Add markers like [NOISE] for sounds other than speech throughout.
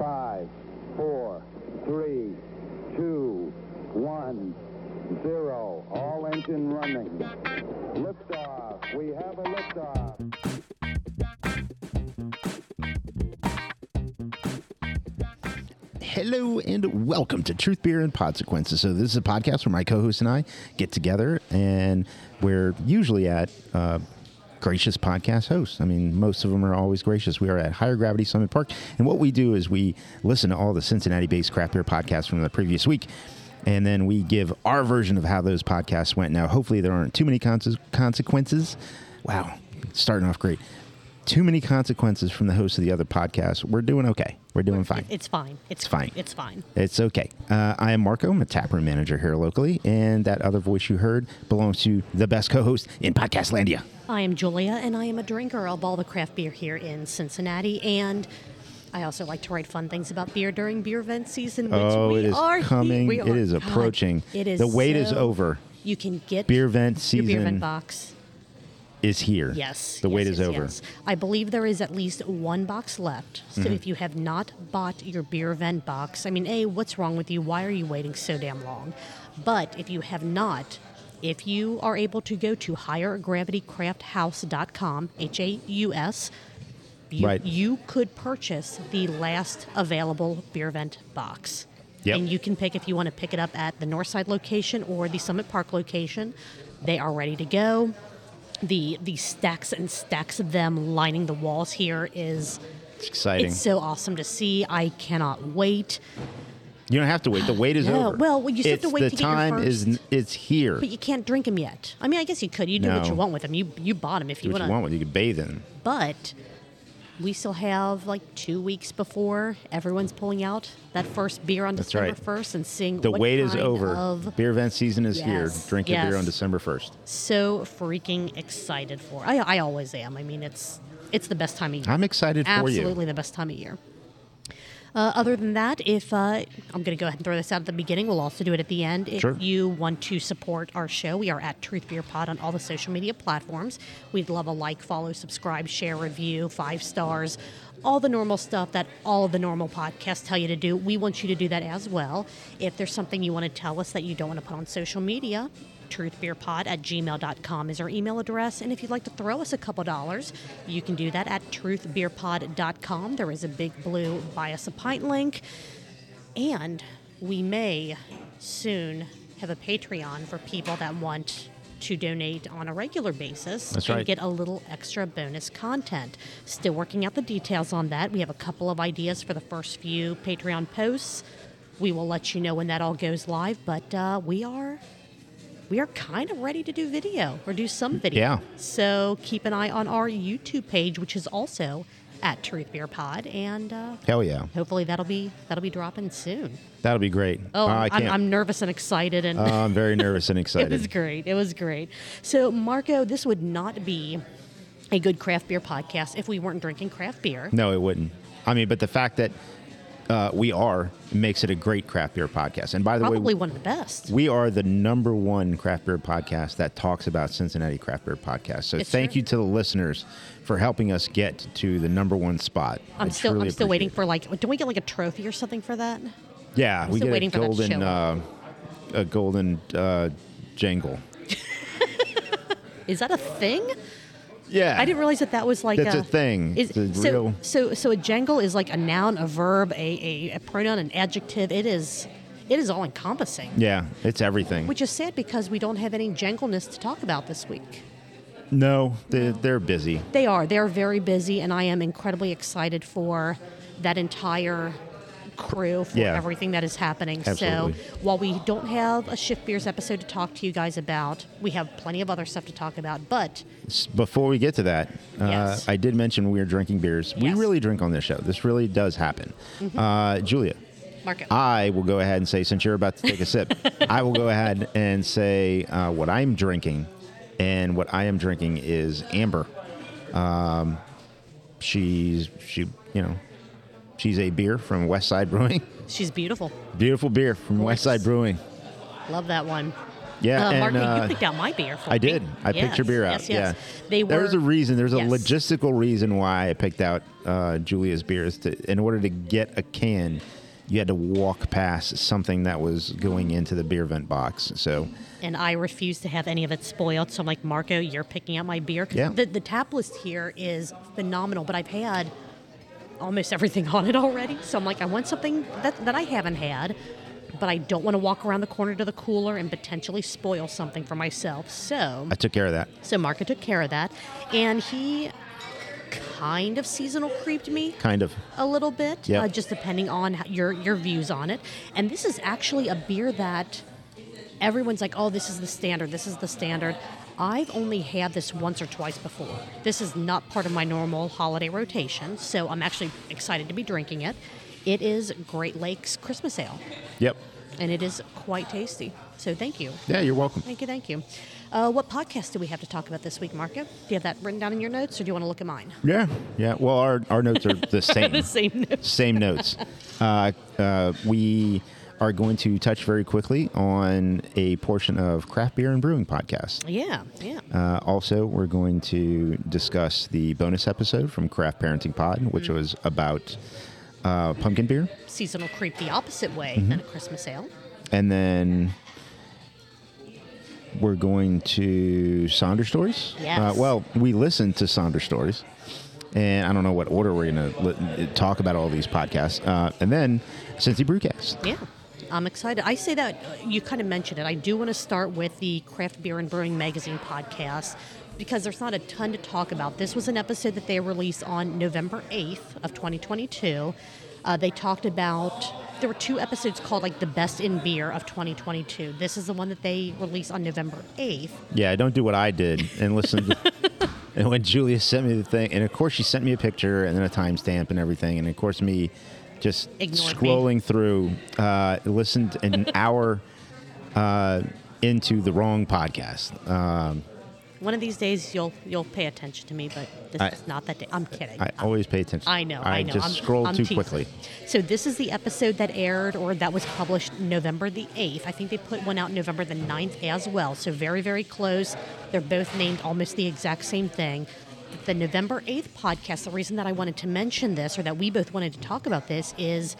Five, four, three, two, one, zero. All engine running. Liftoff. We have a liftoff. Hello and welcome to Truth Beer and Consequences. So this is a podcast where my co-host and I get together, and we're usually at uh, gracious podcast hosts. I mean, most of them are always gracious. We are at Higher Gravity Summit Park, and what we do is we listen to all the Cincinnati-based craft beer podcasts from the previous week, and then we give our version of how those podcasts went. Now, hopefully, there aren't too many conse- consequences. Wow, starting off great. Too many consequences from the host of the other podcast. We're doing okay. We're doing fine. It's fine. It's, It's fine. It's fine. It's okay. Uh, I am Marco. I'm a taproom manager here locally, and that other voice you heard belongs to the best co-host in Podcastlandia. I am Julia, and I am a drinker of all the craft beer here in Cincinnati. And I also like to write fun things about beer during beer event season. Which oh, we it is are, coming. We It are- is God, approaching. it is. The wait is over. You can get Beer event your beer season event box. Is here. Yes. the yes, wait is yes, over. yes. I believe there is at least one box left. So Mm-hmm. if you have not bought your beer event box, I mean, A, what's wrong with you? Why are you waiting so damn long? But if you have not, if you are able to go to highergravitycrafthouse.com, H A U S, you, Right. you could purchase the last available beer event box. Yep. And you can pick if you want to pick it up at the Northside location or the Summit Park location. They are ready to go. The the stacks and stacks of them lining the walls here is It's exciting. it's so awesome to see. I cannot wait. you don't have to wait. The wait is No, over. well, you still have to wait the to time is it's here. But you can't drink them yet. I mean, I guess you could. You do what you want with them. You you bought them if you what want you want with. it. You could bathe in. them. But we still have like two weeks before everyone's pulling out that first beer on That's December right. first and seeing The what wait is over. Of Beer event season is here. Yes, Drink your beer on December first. so freaking excited for. I, I always am. I mean, it's it's the best time of year. I'm excited for you. Absolutely the best time of year. Uh, other than that, if uh, I'm going to go ahead and throw this out at the beginning, we'll also do it at the end. If Sure. you want to support our show, we are at Truth Beer Pod on all the social media platforms. We'd love a like, follow, subscribe, share, review, five stars, all the normal stuff that all of the normal podcasts tell you to do. We want you to do that as well. If there's something you want to tell us that you don't want to put on social media, truthbeerpod at gmail.com is our email address. And if you'd like to throw us a couple dollars, you can do that at truthbeerpod.com. There is a big blue buy us a pint link. And we may soon have a Patreon for people that want to donate on a regular basis That's and right. get a little extra bonus content. Still working out the details on that. We have a couple of ideas for the first few Patreon posts. We will let you know when that all goes live, but uh, we are we are kind of ready to do video or do some video. Yeah. So keep an eye on our YouTube page, which is also at Truth Beer Pod, and uh, Hell yeah. hopefully that'll be that'll be dropping soon. That'll be great. Oh, Uh, I I'm. I'm nervous and excited, and Uh, I'm very nervous and [LAUGHS] excited. it was great. It was great. So, Marco, this would not be a good craft beer podcast if we weren't drinking craft beer. No, it wouldn't. I mean, but the fact that uh, we are makes it a great craft beer podcast. And by the Probably way, one of the best. we are the number one craft beer podcast that talks about Cincinnati craft beer podcast. So It's thank true. you to the listeners for helping us get to the number one spot. I'm I still I'm still waiting appreciate for like. Don't we get like a trophy or something for that? it. Yeah, we still get waiting a golden, uh, a golden uh, jangle. [LAUGHS] Is that a thing? Yeah, I didn't realize that that was like That's a thing. Is, It's so, real- so so a jangle is like a noun, a verb, a, a, a pronoun, an adjective. It is it is all encompassing. Yeah, it's everything. Which is sad because we don't have any jangleness to talk about this week. no, they, they're busy. They are. They are very busy, and I am incredibly excited for that entire crew for Yeah. everything that is happening. Absolutely. So while we don't have a Shift Beers episode to talk to you guys about, we have plenty of other stuff to talk about. But Before we get to that, uh, I did mention we are drinking beers. We Yes. Mm-hmm. really drink on this show. This really does happen. Uh, Julia, I will go ahead and say, since you're about to take a sip, [LAUGHS] I will go ahead and say uh, what I'm drinking. And what I am drinking is amber. Um, she's she, you know, she's a beer from West Side Brewing. she's beautiful. Beautiful beer from West Side Brewing. Love that one. Yeah, uh, and, Marco, uh, you picked out my beer for me. I me. did. I picked your beer out. Yes, yes. Yeah. They were. There's a reason. There's a yes. logistical reason why I picked out uh, Julia's beers. To, in order to get a can, you had to walk past something that was going into the beer vent box. So and I refuse to have any of it spoiled. So I'm like, Marco, you're picking out my beer. Yeah. The, the tap list here is phenomenal, but I've had almost everything [LAUGHS] on it already. So I'm like, I want something that, that I haven't had, but I don't want to walk around the corner to the cooler and potentially spoil something for myself. So, I took care of that. so Marco took care of that, and he kind of seasonal creeped me Kind of. a little bit, Yep. uh, just depending on how- your your views on it. And this is actually a beer that everyone's like, "Oh, this is the standard. This is the standard." I've only had this once or twice before. This is not part of my normal holiday rotation, so I'm actually excited to be drinking it. It is Great Lakes Christmas Ale, Yep. and it is quite tasty. So thank you. Yeah, you're welcome. Thank you, thank you. Uh, what podcast do we have to talk about this week, Marco? Do you have that written down in your notes, or do you want to look at mine? Yeah, yeah. Well, our, our notes are the [LAUGHS] same. the same notes. Same notes. [LAUGHS] Uh, uh, we are going to touch very quickly on a portion of craft beer and brewing podcast. Yeah, yeah. Uh, also, we're going to discuss the bonus episode from Craft Parenting Pod, which Mm. was about uh, pumpkin beer, seasonal creep the opposite way Mm-hmm. than a Christmas ale. and then we're going to Sonder stories. Yes. Uh, well, we listened to Sonder stories, and I don't know what order we're going to li- talk about all these podcasts, uh, and then Cincy Brewcast. Yeah. I'm excited. I say that uh, you kind of mentioned it. I do want to start with the Craft Beer and Brewing Magazine podcast because there's not a ton to talk about. This was an episode that they released on November 8th of 2022. Uh, they talked about there were two episodes called like the best in beer of 2022. This is the one that they released on November 8th. Yeah, don't do what I did and listen. To, [LAUGHS] and when Julia sent me the thing, and of course she sent me a picture and then a timestamp and everything, and of course me just Ignored me. scrolling through, uh, listened an [LAUGHS] hour uh, into the wrong podcast. Um, One of these days you'll you'll pay attention to me, but this I- is not that day. I'm kidding. I always pay attention. I know. I, I, know. just I'm, scrolled I'm too teasing. quickly. So this is the episode that aired or that was published November the 8th. I think they put one out November the 9th as well. So very, very close. They're both named almost the exact same thing. The November 8th podcast, the reason that I wanted to mention this or that we both wanted to talk about this is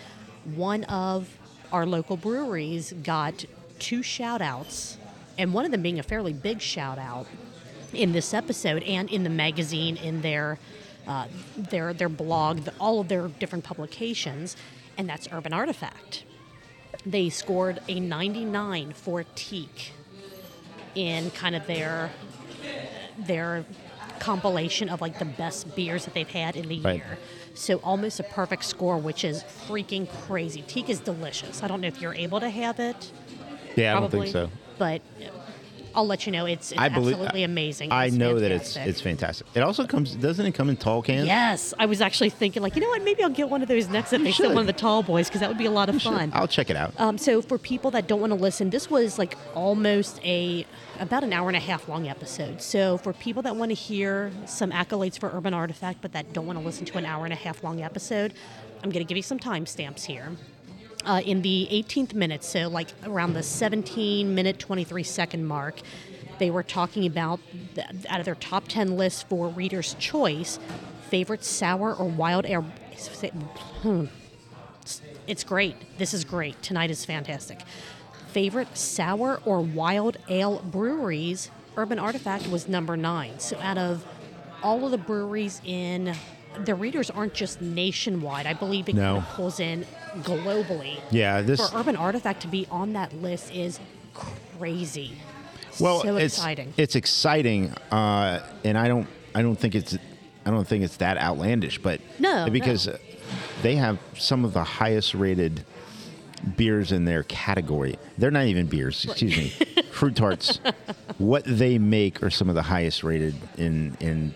one of our local breweries got two shout outs, and one of them being a fairly big shout out in this episode and in the magazine, in their uh, their their blog, the, all of their different publications, and that's Urban Artifact. They scored a 99 for Teak in kind of their their compilation of like the best beers that they've had in the Right. year. So almost a perfect score, which is freaking crazy. Teak is delicious. I don't know if you're able to have it. Yeah, I don't think so. But I'll let you know. It's, it's I believe absolutely amazing. I It's know that it's fantastic. it's fantastic. It also comes. Doesn't it come in tall cans? Yes, I was actually thinking, like, you know what? Maybe I'll get one of those next that they sell one of the tall boys because that would be a lot of fun. I'll check it out. Um, so for people that don't want to listen, this was like almost a about an hour and a half long episode. So for people that want to hear some accolades for Urban Artifact, but that don't want to listen to an hour and a half long episode, I'm going to give you some timestamps here. Uh, in the 18th minute, so like around the 17 minute 23 second mark, they were talking about the, out of their top 10 list for readers' choice, favorite sour or wild ale. Hmm, it's great. This is great. Tonight is fantastic. Favorite sour or wild ale breweries, Urban Artifact was number nine. So out of all of the breweries in, the readers aren't just nationwide. I believe it No. kind of pulls in globally. yeah, this. For Urban Artifact to be on that list is crazy. well, so it's exciting. It's exciting, uh, and I don't. I don't think it's. I don't think it's that outlandish, but No, no. because uh they have some of the highest rated beers in their category. They're not even beers. Excuse me, fruit tarts. [LAUGHS] What they make are some of the highest rated in in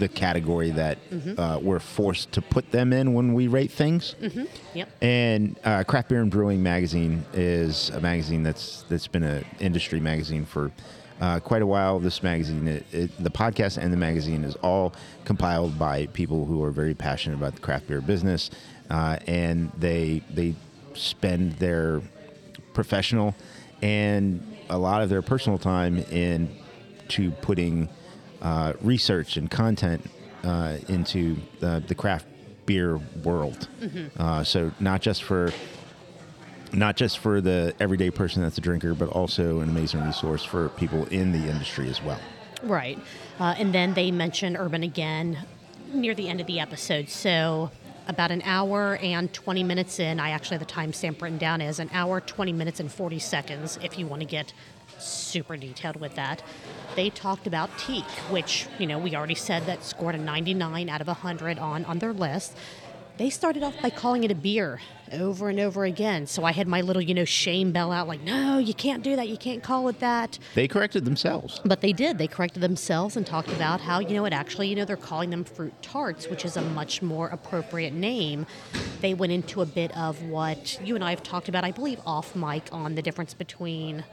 the category that Mm-hmm. uh, we're forced to put them in when we rate things. Yep. And uh, Craft Beer and Brewing magazine is a magazine that's that's been an industry magazine for uh, quite a while. This magazine, it, it, the podcast and the magazine, is all compiled by people who are very passionate about the craft beer business, uh, and they they spend their professional and a lot of their personal time into putting uh, research and content uh, into the, the craft beer world. Uh, so not just for not just for the everyday person that's a drinker, but also an amazing resource for people in the industry as well. Right. Uh, and then they mention Urban again near the end of the episode. So about an hour and 20 minutes in, I actually have the timestamp written down as an hour, 20 minutes, and 40 seconds if you want to get super detailed with that. They talked about teak, which, you know, we already said that scored a 99 out of 100 on, on their list. They started off by calling it a beer over and over again. So I had my little, you know, shame bell out like, no, you can't do that. You can't call it that. They corrected themselves. But they did. They corrected themselves and talked about how, you know, it actually, you know, they're calling them fruit tarts, which is a much more appropriate name. They went into a bit of what you and I have talked about, I believe, off mic on the difference between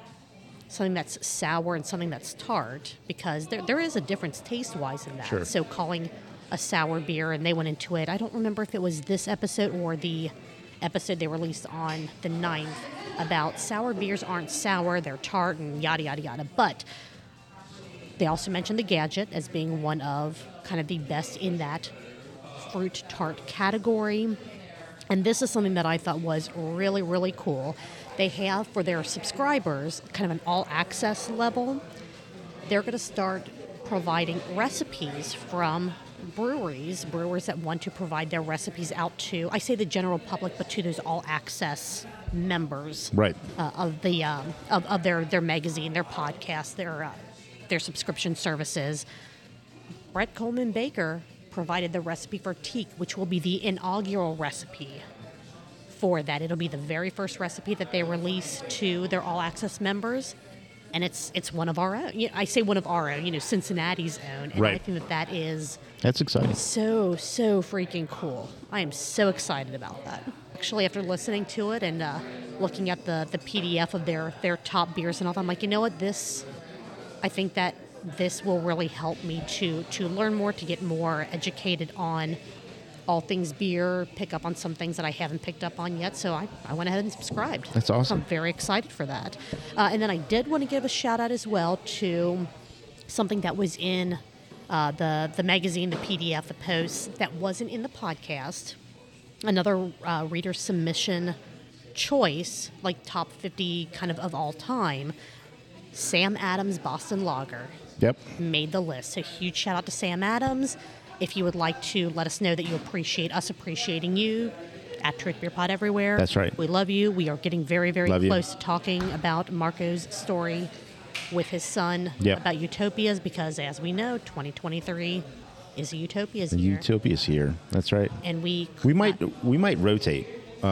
something that's sour and something that's tart, because there, there is a difference taste wise in that. Sure. So calling a sour beer, and they went into it. I don't remember if it was this episode or the episode they released on the 9th about sour beers aren't sour, they're tart, and yada, yada, yada. But they also mentioned the gadget as being one of kind of the best in that fruit tart category. And this is something that I thought was really, really cool. They have for their subscribers kind of an all access level. They're going to start providing recipes from breweries, brewers that want to provide their recipes out to, I say the general public, but to those all access members Right. uh, of the um, of, of their their magazine, their podcast, their uh, their subscription services. Brett Kollmann Baker provided the recipe for teak, which will be the inaugural recipe for that. It'll be the very first recipe that they release to their all access members. And it's it's one of our own. You know, I say one of our own, you know, Cincinnati's own. And I think that that is That's exciting. so so freaking cool. I am so excited about that. Actually, after listening to it and uh, looking at the the PDF of their their top beers and all, that, I'm like, you know what, this. I think that this will really help me to to learn more, to get more educated on all things beer, pick up on some things that I haven't picked up on yet. So I, I went ahead and subscribed. That's awesome. I'm very excited for that. Uh, and then I did want to give a shout out as well to something that was in uh, the the magazine, the PDF, the post that wasn't in the podcast. Another uh, reader submission choice, like top 50 kind of of all time. Sam Adams Boston Lager Yep. made the list. So huge shout out to Sam Adams. If you would like to let us know that you appreciate us appreciating you at Truth Beer Pod everywhere. That's right. We love you. We are getting very, very Love you. close to talking about Marco's story with his son Yep. about utopias because as we know, 2023 is a utopias The year. Utopia's here. That's right. and we We might we might rotate. Uh,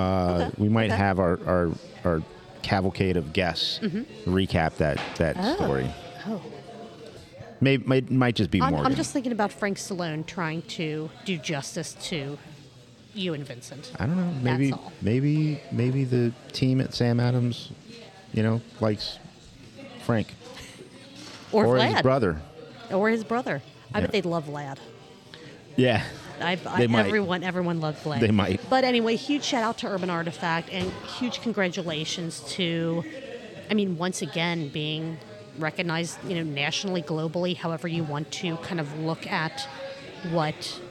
Okay, We might okay. have our, our our cavalcade of guests recap that that Mm-hmm. Oh. story. Oh. May might might just be I'm, Morgan. I'm just thinking about Frank Stallone trying to do justice to you and Vincent. I don't know. Maybe all. maybe maybe the team at Sam Adams, you know, likes Frank Or, or Vlad. his brother. Or his brother. I bet they'd love Vlad. Yeah. I, I, They might. everyone, everyone loved Blake. They might. But anyway, huge shout out to Urban Artifact and huge congratulations to, I mean, once again being recognized, you know, nationally, globally, however you want to kind of look at what.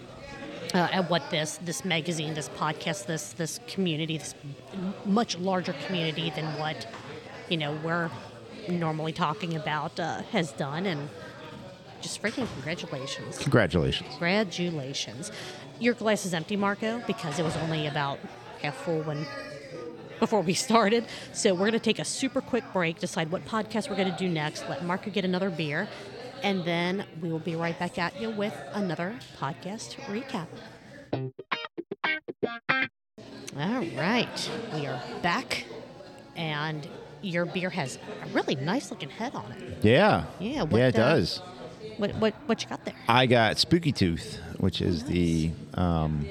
Uh, at what this this magazine, this podcast, this this community, this much larger community than what you know we're normally talking about uh, has done, and just freaking congratulations. Congratulations. Congratulations. Your glass is empty, Marco, because it was only about half full when before we started. So we're going to take a super quick break, decide what podcast we're going to do next, let Marco get another beer, and then we will be right back at you with another podcast recap. All right, we are back, and your beer has a really nice looking head on it. Yeah. Yeah, what, yeah, it uh, does. What what what you got there? I got Spooky Tooth, which is the um,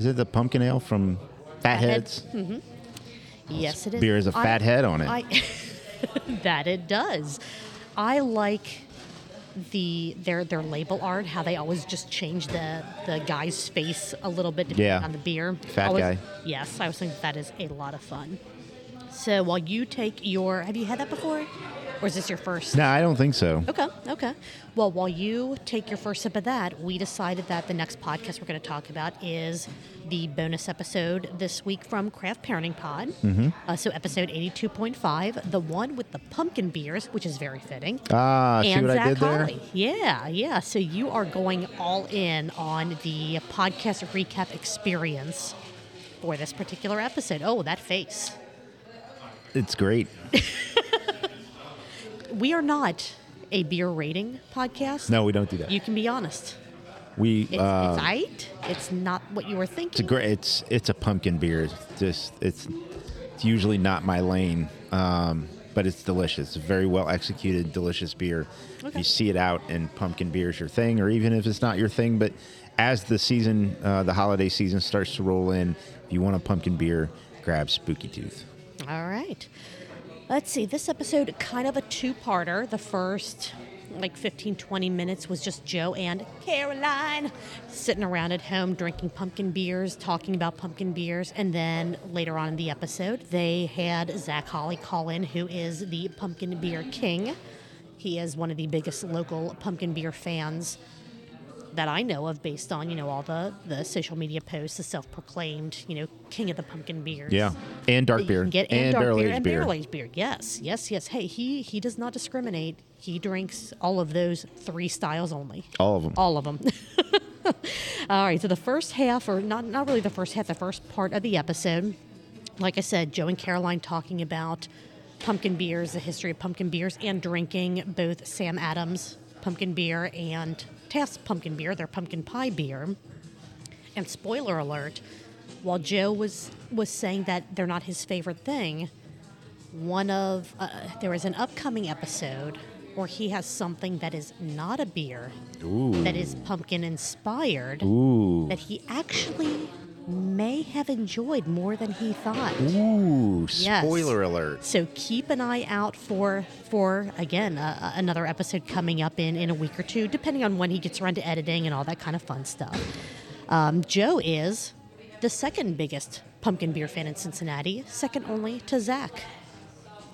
is it the pumpkin ale from Fat Head's? Yes, it is. beer has a I- fat head on it. I, [LAUGHS] that it does. I like the their their label art. How they always just change the the guy's face a little bit depending Yeah. on the beer. Fat Always- guy. Yes, I was thinking that is a lot of fun. So while you take your, have you had that before, or is this your first? No, I don't think so. Okay, okay. Well, while you take your first sip of that, we decided that the next podcast we're going to talk about is the bonus episode this week from Craft Parenting Pod. Mm-hmm. Uh, so, episode 82.5, the one with the pumpkin beers, which is very fitting. Ah, see and what Zach I did there? Hawley. Yeah, yeah. So, you are going all in on the podcast recap experience for this particular episode. Oh, that face. It's great. [LAUGHS] We are not a beer rating podcast. No, we don't do that. You can be honest. we It's, uh, it's aight. It's not what you were thinking. It's a great. It's it's a pumpkin beer. It's just it's it's usually not my lane, um, but it's delicious. It's a very well executed, delicious beer. If Okay. you see it out and pumpkin beer is your thing, or even if it's not your thing, but as the season, uh, the holiday season starts to roll in, if you want a pumpkin beer, grab Spooky Tooth. All right. Let's see. This episode, kind of a two parter. The first, like 15, 20 minutes, was just Joe and Caroline sitting around at home drinking pumpkin beers, talking about pumpkin beers. And then later on in the episode, they had Zach Hawley call in, who is the pumpkin beer king. He is one of the biggest local pumpkin beer fans that I know of based on, you know, all the, the social media posts, the self proclaimed, you know, king of the pumpkin beers. Yeah, and dark beer, get and, dark barrel beer aged and beer. barrel aged beer. Yes, yes, yes. Hey, he he does not discriminate. He drinks all of those three styles only. All of them. All of them. [LAUGHS] all right. So the first half, or not not really the first half, the first part of the episode, like I said, Joe and Caroline talking about pumpkin beers, the history of pumpkin beers, and drinking both Sam Adams pumpkin beer and Taft's pumpkin beer, their pumpkin pie beer. And spoiler alert, while Joe was was saying that they're not his favorite thing, one of uh, there is an upcoming episode where he has something that is not a beer Ooh, that is pumpkin inspired ooh, that he actually may have enjoyed more than he thought. ooh! Yes. Spoiler alert. So keep an eye out for for again uh, another episode coming up in in a week or two, depending on when he gets around to editing and all that kind of fun stuff. Um, Joe is the second biggest pumpkin beer fan in Cincinnati, second only to Zach.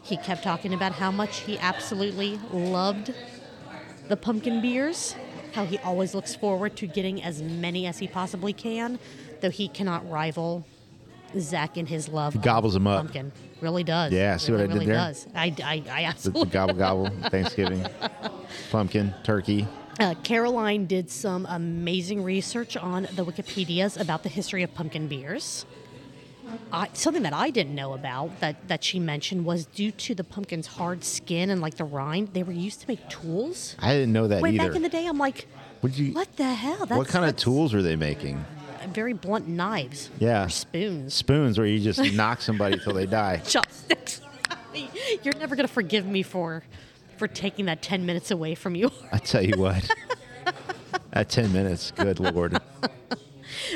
He kept talking about how much he absolutely loved the pumpkin beers, how he always looks forward to getting as many as he possibly can, though he cannot rival Zach in his love. Gobbles 'em up. Pumpkin really does. Yeah, see what really, I did really there? Does. I, I, I The, the absolutely. [LAUGHS] gobble gobble Thanksgiving, [LAUGHS] pumpkin, turkey. Uh, Caroline did some amazing research on the Wikipedias about the history of pumpkin beers. I, something that I didn't know about that, that she mentioned was due to the pumpkin's hard skin and like the rind, they were used to make tools. I didn't know that Way either. back in the day, I'm like, you? what the hell? That's, what kind of tools are they making? Very blunt knives. Yeah. Or spoons. Spoons where you just knock somebody till they die. [LAUGHS] Chopsticks. [LAUGHS] You're never gonna forgive me for for taking that ten minutes away from you. I tell you what. [LAUGHS] At ten minutes, good lord.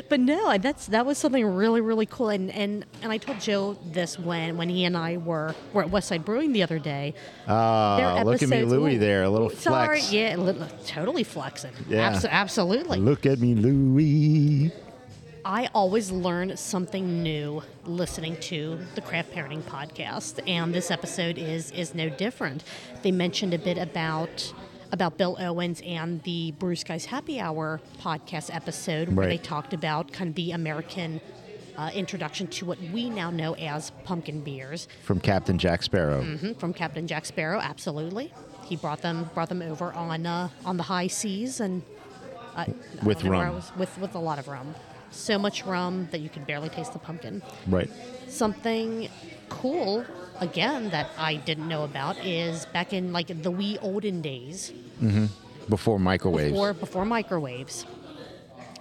but no, that's that was something really really cool. And and and I told Joe this when when he and I were were at Westside Brewing the other day. Their Ah, look at me, Louie. There, a little Sorry, flex. yeah, li- totally flexing. Yeah. Abso- absolutely. Look at me, Louie. I always learn something new listening to the Craft Parenting podcast, and this episode is is no different. They mentioned a bit about about Bill Owens and the Bruce Skies Happy Hour podcast episode, where they talked about kind of the American uh, introduction to what we now know as pumpkin beers From Captain Jack Sparrow. Mhm, from Captain Jack Sparrow. Absolutely, he brought them brought them over on uh, on the high seas and uh, With don't know where I rum. was- with with a lot of rum. So much rum that you can barely taste the pumpkin. Right. Something cool again that I didn't know about is back in like the wee olden days mm-hmm. Before microwaves. before before microwaves.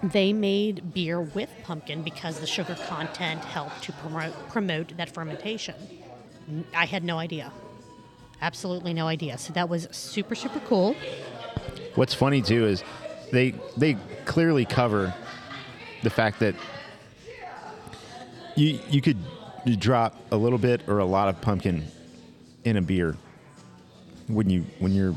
They made beer with pumpkin because the sugar content helped to promote promote that fermentation. I had no idea. Absolutely no idea. So that was super super cool. What's funny too is they they clearly cover the fact that you you could drop a little bit or a lot of pumpkin in a beer when you when you're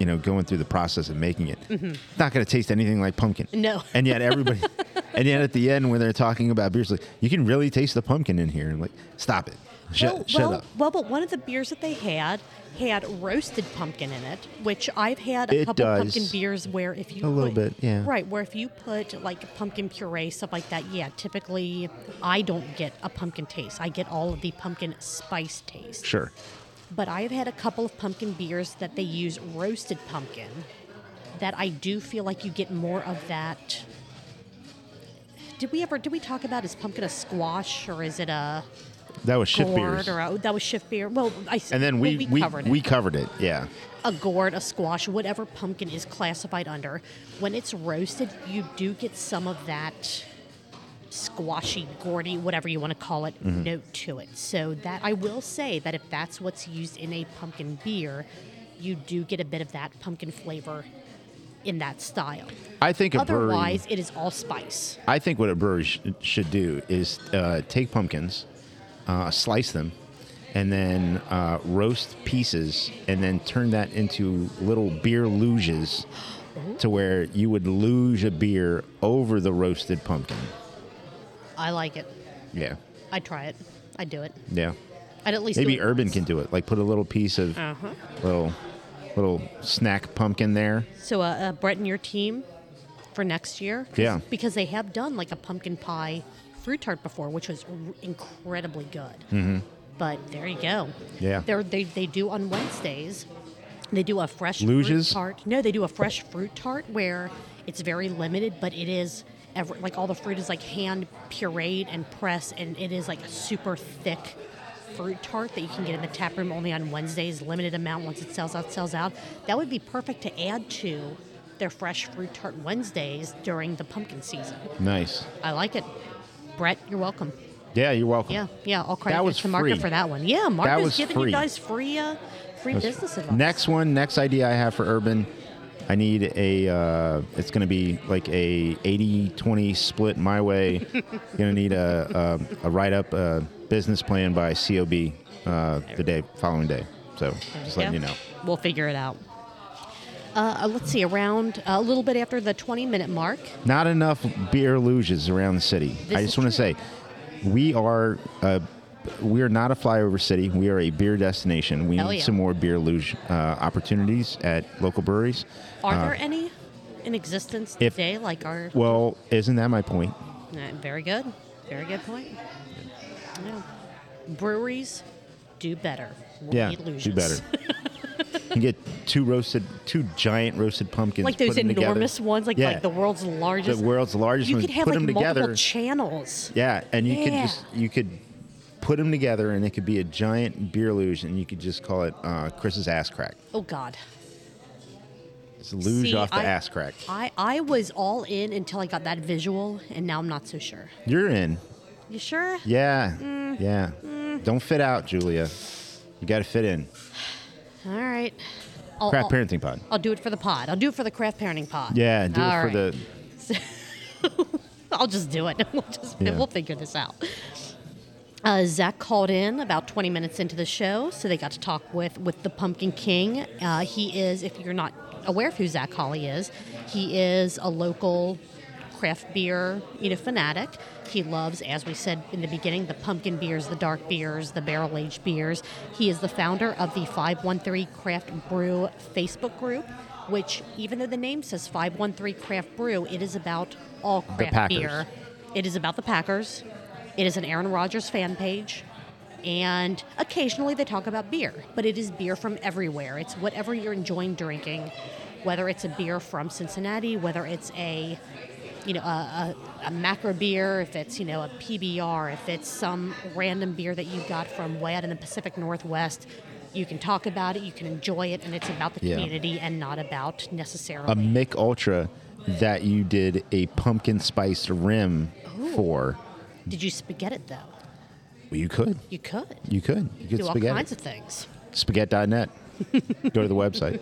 you know going through the process of making it. It's not going to taste anything like pumpkin. No. And yet everybody [LAUGHS] and yet at the end when they're talking about beers, like you can really taste the pumpkin in here. And like, stop it, shut, well, shut well, up. well, but one of the beers that they had had roasted pumpkin in it, which I've had a It couple does. pumpkin beers where if you A little bit, yeah. right where if you put like pumpkin puree stuff like that, yeah, typically I don't get a pumpkin taste. I get all of the pumpkin spice taste. Sure. But I've had a couple of pumpkin beers that they use roasted pumpkin that I do feel like you get more of that. Did we ever did we talk about is pumpkin a squash or is it a That was shift gourd beers. or a, that was shift beer? Well, I and then well, we we covered we, it. covered it. Yeah. a gourd, a squash, whatever pumpkin is classified under. When it's roasted, you do get some of that squashy, gourdy, whatever you want to call it, Mm-hmm. note to it. So that I will say that if that's what's used in a pumpkin beer, you do get a bit of that pumpkin flavor in that style. I think a brewery. Otherwise, it is all spice. I think what a brewery sh- should do is uh, take pumpkins, uh, slice them, and then uh, roast pieces, and then turn that into little beer luges, to where you would luge a beer over the roasted pumpkin. I like it. Yeah, I'd try it. I'd do it. yeah. I'd at least Maybe do it Urban once. can do it. Like put a little piece of Uh-huh. little little snack pumpkin there. So, uh, uh, Brett and your team for next year? 'Cause- Yeah. Because they have done like a pumpkin pie fruit tart before, which was r- incredibly good. Mm-hmm. But there you go. Yeah. They're, they they do on Wednesdays. They do a fresh Luges? fruit tart. No, they do a fresh fruit tart where it's very limited, but it is ever like all the fruit is like hand pureed and pressed, and it is like a super thick fruit tart that you can get in the tap room only on Wednesdays, limited amount. Once it sells out, sells out. That would be perfect to add to their fresh fruit tart Wednesdays during the pumpkin season. Nice. I like it. Brett, you're welcome. Yeah, you're welcome. Yeah, yeah. I'll credit That was to free. for that one. Yeah, Marco's was giving free. you guys free, uh, free business advice. Next one, next idea I have for Urban, I need a, uh, it's going to be like a 80-20 split my way. You're going to need a, a, a write-up uh business plan by COB uh, the day, following day. So just letting you know. We'll figure it out. Uh, let's see, around uh, a little bit after the 20 minute mark. Not enough beer luges around the city. This I just want to say, we are uh, we are not a flyover city. We are a beer destination. We Hell need yeah. some more beer luge uh, opportunities at local breweries. Are Uh, there any in existence if- today? Like our. Well, isn't that my point? Uh, very good. Very good point. Yeah. Breweries do better. We Yeah, do better. [LAUGHS] you can get two roasted, two giant roasted pumpkins. like those put 'em together. enormous ones, like Yeah. like the world's largest. the world's largest you ones. could have put like them multiple together. channels. yeah, and you could just you could put them together, and it could be a giant beer luge, and you could just call it uh, Chris's ass crack. Oh God. It's a luge See, off the I- ass crack. I, I was all in until I got that visual, and now I'm not so sure. You're in. You sure? Yeah, Mm. yeah. Don't fit out, Julia. You got to fit in. All right. I'll, Craft I'll, parenting pod. I'll do it for the pod. I'll do it for the craft parenting pod. Yeah, do All it for right. the. [LAUGHS] I'll just do it. [LAUGHS] We'll just Yeah. we'll figure this out. Uh, Zach called in about 20 minutes into the show, so they got to talk with with the Pumpkin King. Uh, he is, if you're not aware of who Zach Hawley is, he is a local craft beer you know fanatic. He loves, as we said in the beginning, the pumpkin beers, the dark beers, the barrel aged beers. He is the founder of the 513 Craft Brew Facebook group, which, even though the name says 513 Craft Brew, it is about all craft beer. It is about the Packers. It is an Aaron Rodgers fan page. And occasionally they talk about beer, but it is beer from everywhere. It's whatever you're enjoying drinking, whether it's a beer from Cincinnati, whether it's a you know, a, a, a macro beer, if it's, you know, a PBR, if it's some random beer that you got from way out in the Pacific Northwest, you can talk about it, you can enjoy it, and it's about the Yeah. community and not about necessarily. a Mich Ultra that you did a pumpkin spice rim for. Did you spaghetti it though? Well, you could. You could. You could. You could Do all kinds of things. Spaghetti.net. [LAUGHS] Go to the website.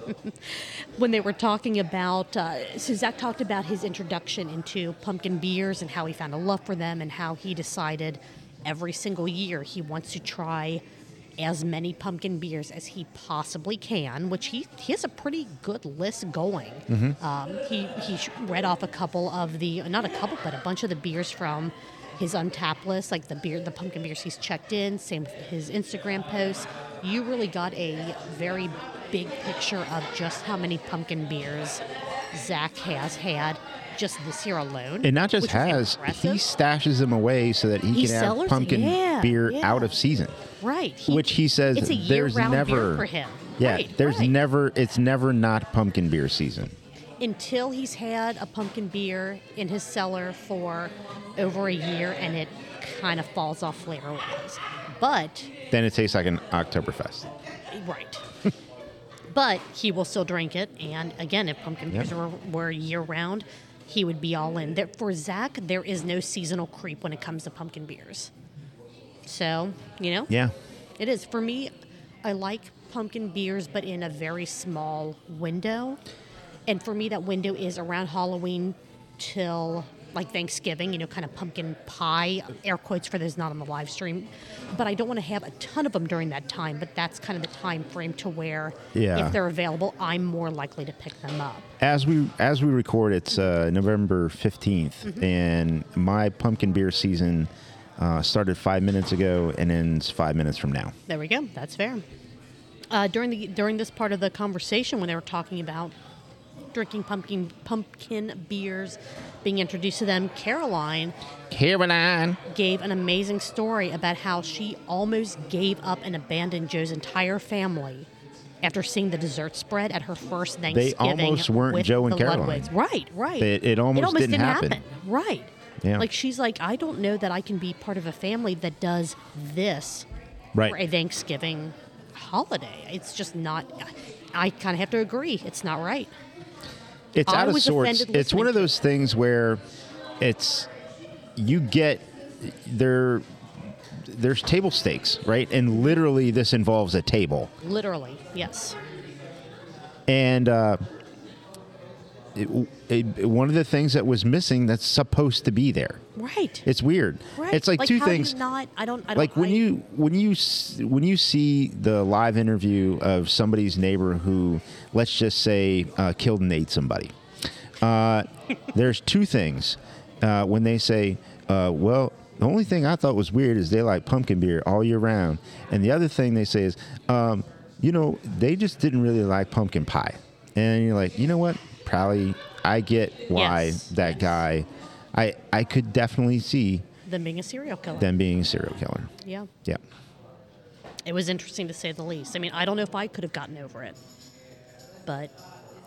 when they were talking about, uh, so Zach talked about his introduction into pumpkin beers and how he found a love for them and how he decided every single year he wants to try as many pumpkin beers as he possibly can, which he, he has a pretty good list going. Um, he he read off a couple of the not a couple, but a bunch of the beers from his Untappd list, like the beer, the pumpkin beers he's checked in. Same with his Instagram posts. You really got a very big picture of just how many pumpkin beers Zach has had just this year alone. And not just has, he stashes them away so that he, He can have pumpkin yeah, beer yeah. out of season. right. which he says there's never for him. Yeah, Right, there's right. never it's never not pumpkin beer season. Until he's had a pumpkin beer in his cellar for over a year and it kind of falls off flavor wise. But Then it tastes like an Oktoberfest. right. [LAUGHS] but he will still drink it and again if pumpkin Yep. beers were, were year round, he would be all in. There, for Zach, there is no seasonal creep when it comes to pumpkin beers. So, you know, Yeah. It is. For me, I like pumpkin beers, but in a very small window. And for me, that window is around Halloween till like Thanksgiving, you know, kind of pumpkin pie, air quotes for those not on the live stream. But I don't want to have a ton of them during that time, but that's kind of the time frame to where Yeah. if they're available, I'm more likely to pick them up. As we as we record, it's uh, November 15th, Mm-hmm. and my pumpkin beer season uh, started five minutes ago and ends five minutes from now. There we go. That's fair. Uh, during the during this part of the conversation, when they were talking about drinking pumpkin pumpkin beers, being introduced to them, Caroline Caroline. gave an amazing story about how she almost gave up and abandoned Joe's entire family after seeing the dessert spread at her first Thanksgiving. They almost weren't Joe and Caroline. Ludwigs. Right, right. It- it almost didn't happen. Right. Yeah. Like she's like, I don't know that I can be part of a family that does this Right. for a Thanksgiving holiday. It's just not. I kind of have to agree. It's not right. It's I out of sorts. It's one of those things where it's you get there. There's table stakes, right? And literally, this involves a table. Literally, yes. And uh, it, it, one of the things that was missing that's supposed to be there. Right. It's weird. right. It's like, two how do you things. not. I don't. I don't like when I- you when you when you see the live interview of somebody's neighbor who let's just say uh, killed and ate somebody uh, [LAUGHS] there's two things uh, when they say uh, well the only thing i thought was weird is they like pumpkin beer all year round and the other thing they say is um, you know they just didn't really like pumpkin pie and you're like you know what probably i get why Yes, that yes. guy i i could definitely see them being a serial killer. them being a serial killer Yeah. yeah It was interesting to say the least. I mean, I don't know if I could have gotten over it, but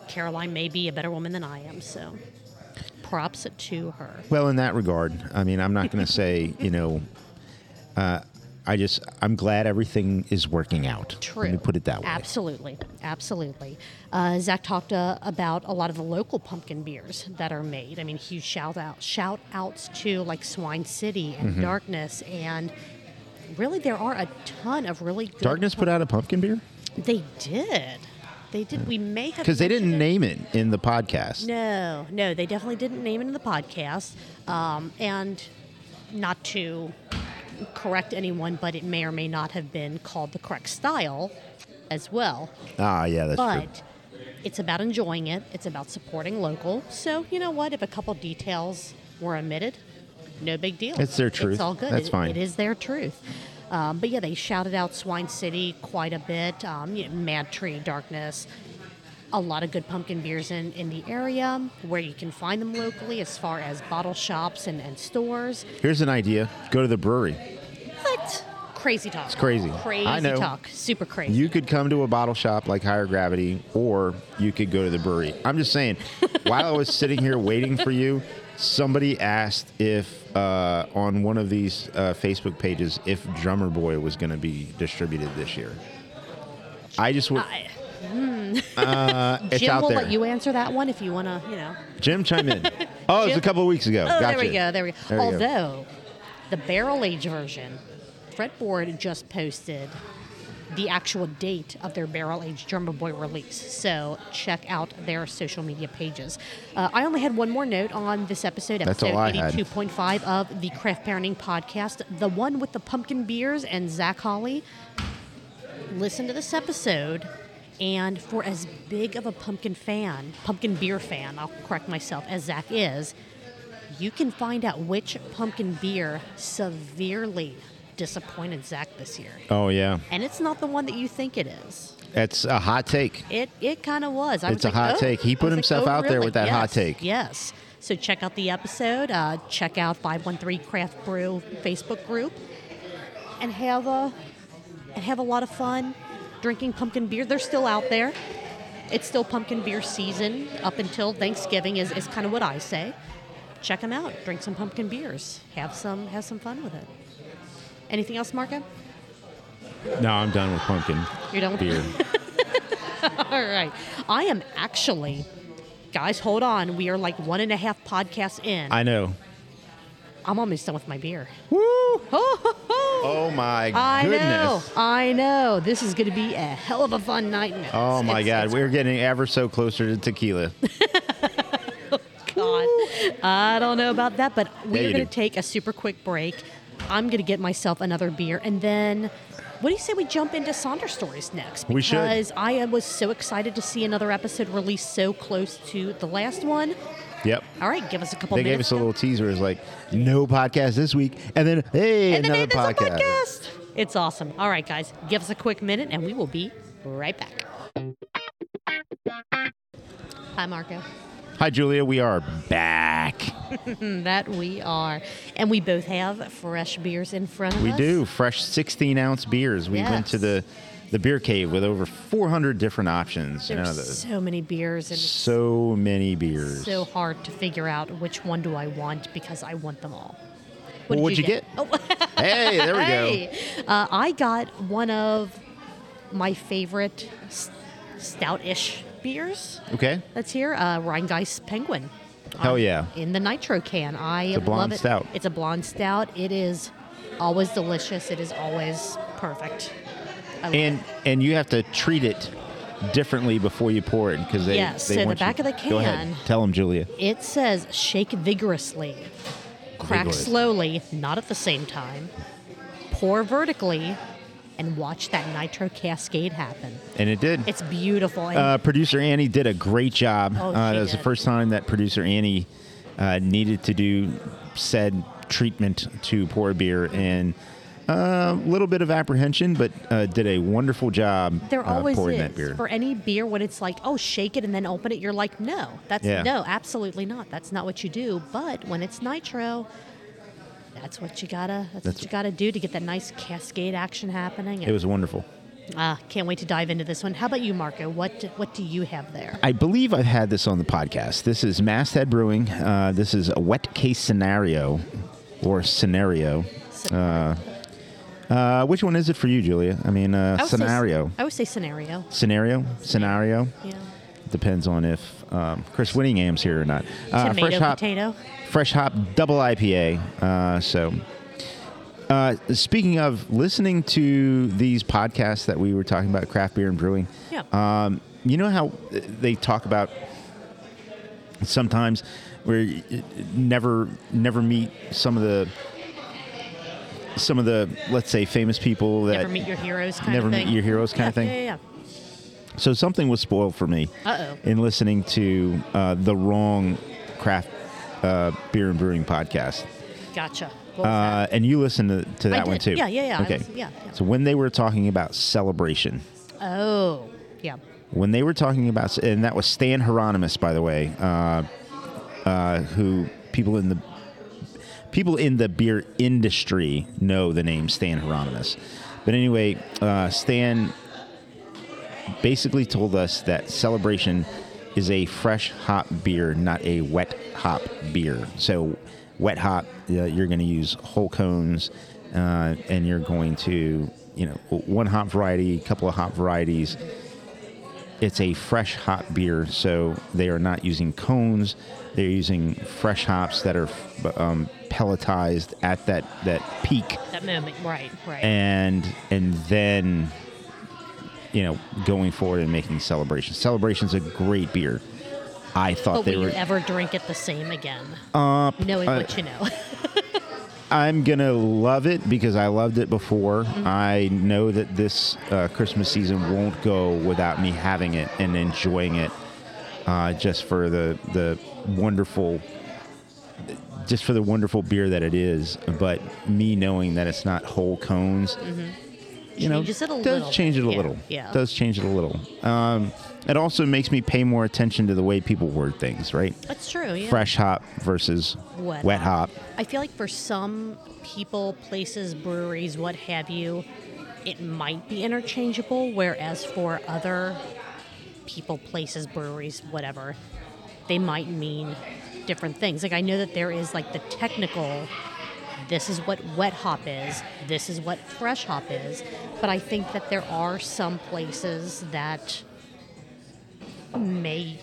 Caroline may be a better woman than I am. So, props to her. Well, in that regard, I mean, I'm not going to say, you know, uh, I just, I'm glad everything is working out. True. Let me put it that way. Absolutely, absolutely. Uh, Zach talked uh, about a lot of the local pumpkin beers that are made. I mean, huge shout out, shout outs to like Swine City Mm-hmm. and Darkness, and really there are a ton of really good. Darkness put out a pumpkin beer They did. They did. We may have because they didn't it. name it in the podcast. No, no, they definitely didn't name it in the podcast. Um, and not to correct anyone, but it may or may not have been called the correct style as well. Ah, yeah, that's true. but it's about enjoying it, it's about supporting local. So, you know what? If a couple details were omitted, no big deal. It's their truth. It's all good. That's It- fine. It is their truth. Um, but yeah, they shouted out Swine City quite a bit. Um, you know, MadTree, Darkness, a lot of good pumpkin beers in, in the area where you can find them locally as far as bottle shops and, and stores. Here's an idea: go to the brewery. What? Crazy talk. It's crazy. Crazy I know. talk. Super crazy. You could come to a bottle shop like Higher Gravity, or you could go to the brewery. I'm just saying, [LAUGHS] while I was sitting here waiting for you, somebody asked if uh, on one of these uh, Facebook pages if Drummer Boy was going to be distributed this year. I just would. I- Uh, [LAUGHS] it's Jim out will there. let you answer that one if you want to, you know. Jim, chime in. [LAUGHS] Oh, it was a Jim? couple of weeks ago. Oh, gotcha. there we go. There we go. There we go. Although the barrel age version, Fretboard just posted the actual date of their barrel age Drummer Boy release. So check out their social media pages. Uh, I only had one more note on this episode, That's episode all I had. 82.5 of the Craft Parenting Podcast, the one with the pumpkin beers and Zach Hawley. listen to this episode, and for as big of a pumpkin fan, pumpkin beer fan, I'll correct myself, as Zach is, you can find out which pumpkin beer severely disappointed Zach this year. Oh yeah, And it's not the one that you think it is. It's a hot take. It it kind of was. I It's was a like, hot "Oh." take. He put was like, himself "Oh, out there with that hot take. Yes. So check out the episode. Uh, check out 513 Craft Brew Facebook group, and have a and have a lot of fun drinking pumpkin beer. They're still out there. It's still pumpkin beer season up until Thanksgiving is, is kind of what I say. Check them out. Drink some pumpkin beers. Have some have some fun with it. Anything else, Marco? No, I'm done with pumpkin You're done with beer. [LAUGHS] All right. I am actually, guys, hold on. We are like one and a half podcasts in. I know. I'm almost done with my beer. Woo! [LAUGHS] Oh my I goodness. know. I know. This is going to be a hell of a fun night. No, Oh it's- my it's- God, it's- we're getting ever so closer to tequila. [LAUGHS] God. I don't know about that, but Yeah, we're you going do. to take a super quick break. I'm going to get myself another beer, and then. What do you say we jump into Sonder stories next? We should. Because I was so excited to see another episode released so close to the last one. Yep. All right, give us a couple They minutes. gave us a little teaser. It's like no podcast this week, and then hey, and then another there's podcast. podcast. It's awesome. All right, guys, give us a quick minute, and we will be right back. Hi, Marco. Hi, Julia. We are back. [LAUGHS] That we are, and we both have fresh beers in front of We us. We do fresh 16 ounce beers. We went to the the beer cave with over 400 different options. You know, There's the, so many beers, and so many beers. so hard to figure out which one do I want because I want them all. Well, did what'd you get? Oh, hey, there we go. [LAUGHS] hey, uh, I got one of my favorite stout-ish beers. Okay. That's here, uh, Rhinegeist Penguin. Hell Um, yeah. In the nitro can. I a blonde love it. stout. It's a blonde stout. It is always delicious. It is always perfect. And and you have to treat it differently before you pour it because they. Yes, they so the want you- back of the can. Go ahead. Tell them, Julia. it says shake vigorously, crack slowly, not at the same time, pour vertically, and watch that nitro cascade happen. And it did. It's beautiful. Uh, producer Annie did a great job. Oh, uh, that was the first time that producer Annie uh, needed to do said treatment to pour beer, and a little bit of apprehension, but uh, did a wonderful job There uh, always pouring is that beer. for any beer when it's like, oh, shake it and then open it. You're like, no, that's Yeah. no, absolutely not. That's not what you do. But when it's nitro, that's what you gotta. That's, That's- what you gotta do to get that nice cascade action happening. it was wonderful. Uh, can't wait to dive into this one. How about you, Marco? What What do you have there? I believe I've had this on the podcast. This is Masthead Brewing. Uh, this is a wet case scenario or scenario. Uh, uh, which one is it for you, Julia? I mean, uh, I would say- scenario. I would say scenario. Scenario? Scenario? Yeah. Depends on if um, Chris Whittingham's here or not. Uh, Tomato, fresh hop, potato. fresh hop double IPA. Uh, so, uh, speaking of listening to these podcasts that we were talking about, craft beer and brewing. Yeah. Um, you know how they talk about sometimes where you never never meet some of the some of the let's say famous people that Never meet your heroes kind never of meet thing. your heroes kind yeah, of thing. Yeah, yeah, So something was spoiled for me Uh-oh. in listening to uh, the wrong craft uh, beer and brewing podcast. Gotcha. Uh, and you listened to, to that one too. Yeah, yeah, yeah. Okay. yeah, yeah. So when they were talking about celebration. Oh, yeah. when they were talking about, and that was Stan Hieronymus, by the way, uh, uh, who people in the people in the beer industry know the name Stan Hieronymus. But anyway, uh, Stan basically told us that celebration is a fresh hop beer, not a wet hop beer. So, wet hop, uh, you're going to use whole cones, uh, and you're going to, you know, one hop variety, a couple of hop varieties. It's a fresh hop beer, so they are not using cones. They're using fresh hops that are um, pelletized at that, that peak That moment. Right, right. and and then you know going forward and making celebrations. Celebration's a great beer. I thought but they will were. you ever drink it the same again? uh, Knowing uh, what you know. [LAUGHS] I'm gonna love it because I loved it before. I know that this uh, Christmas season won't go without me having it and enjoying it, uh, just for the the wonderful, just for the wonderful beer that it is. But me knowing that it's not whole cones, you know, Changes it a does little change it a. Yeah, little. yeah. does change it a little. Um, it also makes me pay more attention to the way people word things. Right, That's true. Yeah. fresh hop versus Wet hop. I feel like for some people, places, breweries, what have you, it might be interchangeable, whereas for other people, places, breweries, whatever, they might mean different things. Like I know that there is like the technical this is what wet hop is, this is what fresh hop is, but I think that there are some places that may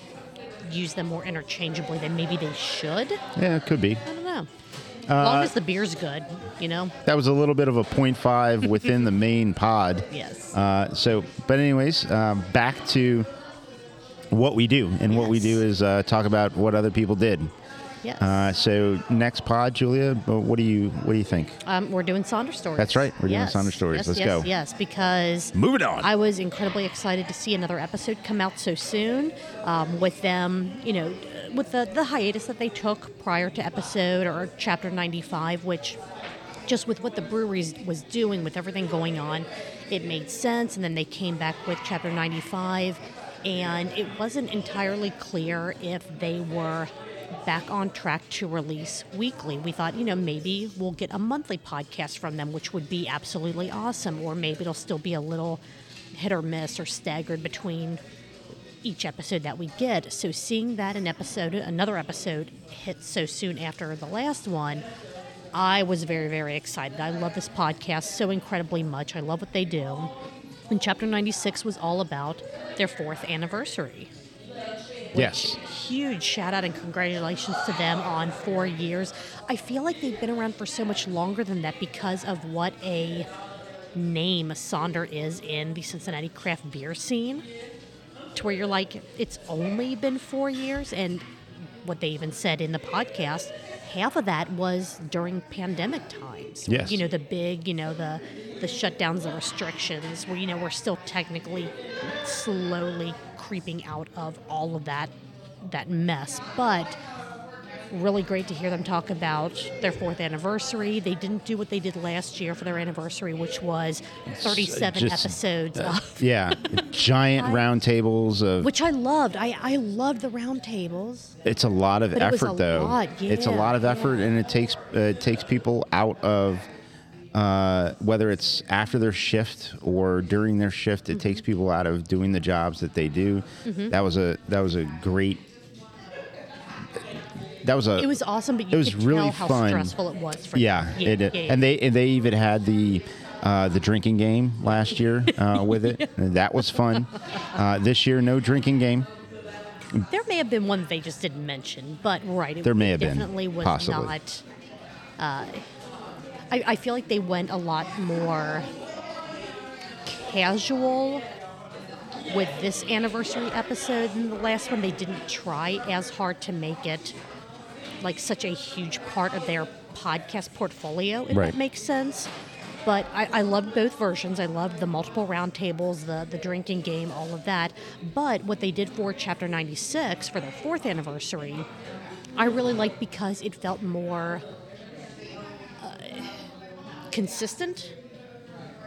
use them more interchangeably than maybe they should. Yeah, it could be. I don't know. As Uh, long as the beer's good, you know. That was a little bit of a 0.5 within the main pod. [LAUGHS] Yes. Uh, so, but anyways, um, back to what we do, and what we do is uh, talk about what other people did. Yes. Uh, so next pod, Julia, uh, what do you what do you think? um, we're doing Sonder stories. That's right, we're doing Yes. Sonder stories. Yes, Let's yes, go. Yes, because Moving on. I was incredibly excited to see another episode come out so soon. Um, with them, you know, with the the hiatus that they took prior to episode or chapter ninety five, which just with what the breweries was doing with everything going on, it made sense. And then they came back with chapter ninety five, and it wasn't entirely clear if they were back on track to release weekly. We thought, you know, maybe we'll get a monthly podcast from them, which would be absolutely awesome, or maybe it'll still be a little hit or miss or staggered between each episode that we get. So seeing that an episode, another episode hit so soon after the last one, I was very, very excited. I love this podcast so incredibly much. I love what they do. And chapter 96 was all about their fourth anniversary. yes. Huge shout out and congratulations to them on four years. I feel like they've been around for so much longer than that because of what a name Sonder is in the Cincinnati craft beer scene. To where you're like, it's only been four years, and what they even said in the podcast, half of that was during pandemic times. Yes. You know, the big, you know, the the shutdowns, the restrictions, where you know we're still technically slowly creeping out of all of that that mess. But really great to hear them talk about their fourth anniversary. They didn't do what they did last year for their anniversary, which was 37 just, episodes of Yeah, [LAUGHS] giant round tables of. which I loved. I, I loved the round tables. It's a lot of it effort, a though. lot, It's a lot of effort, yeah. and it takes uh, it takes people out of uh, whether it's after their shift or during their shift. It Mm-hmm. takes people out of doing the jobs that they do. That was a that was a great. That was a. It was awesome, but you It was could really tell how fun. stressful it was for yeah, it, yeah, yeah. and they and they even had the uh, the drinking game last year uh, [LAUGHS] with it. That was fun. Uh, this year, no drinking game. There may have been one they just didn't mention, but right, it, There may have been, definitely was possibly. not. Uh, I, I feel like they went a lot more casual with this anniversary episode than the last one. They didn't try as hard to make it like such a huge part of their podcast portfolio, if Right. that makes sense. But I, I loved both versions. I loved the multiple roundtables, the the drinking game, all of that. But what they did for Chapter 96 for their fourth anniversary, I really liked because it felt more uh, consistent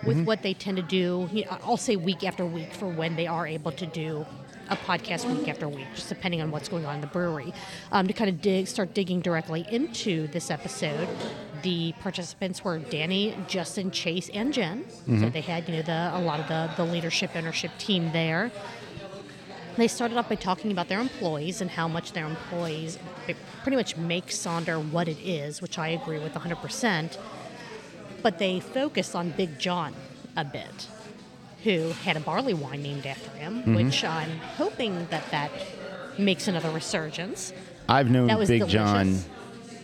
with what they tend to do. You know, I'll say week after week for when they are able to do a podcast week after week, just depending on what's going on in the brewery. Um, to kind of dig, start digging directly into this episode, the participants were Danny, Justin, Chase, and Jen. So they had you know the a lot of the the leadership ownership team there. They started off by talking about their employees and how much their employees pretty much make Sonder what it is, which I agree with 100%. But they focused on Big John a bit, who had a barley wine named after him, Mm-hmm. which I'm hoping that that makes another resurgence. I've known Big delicious. John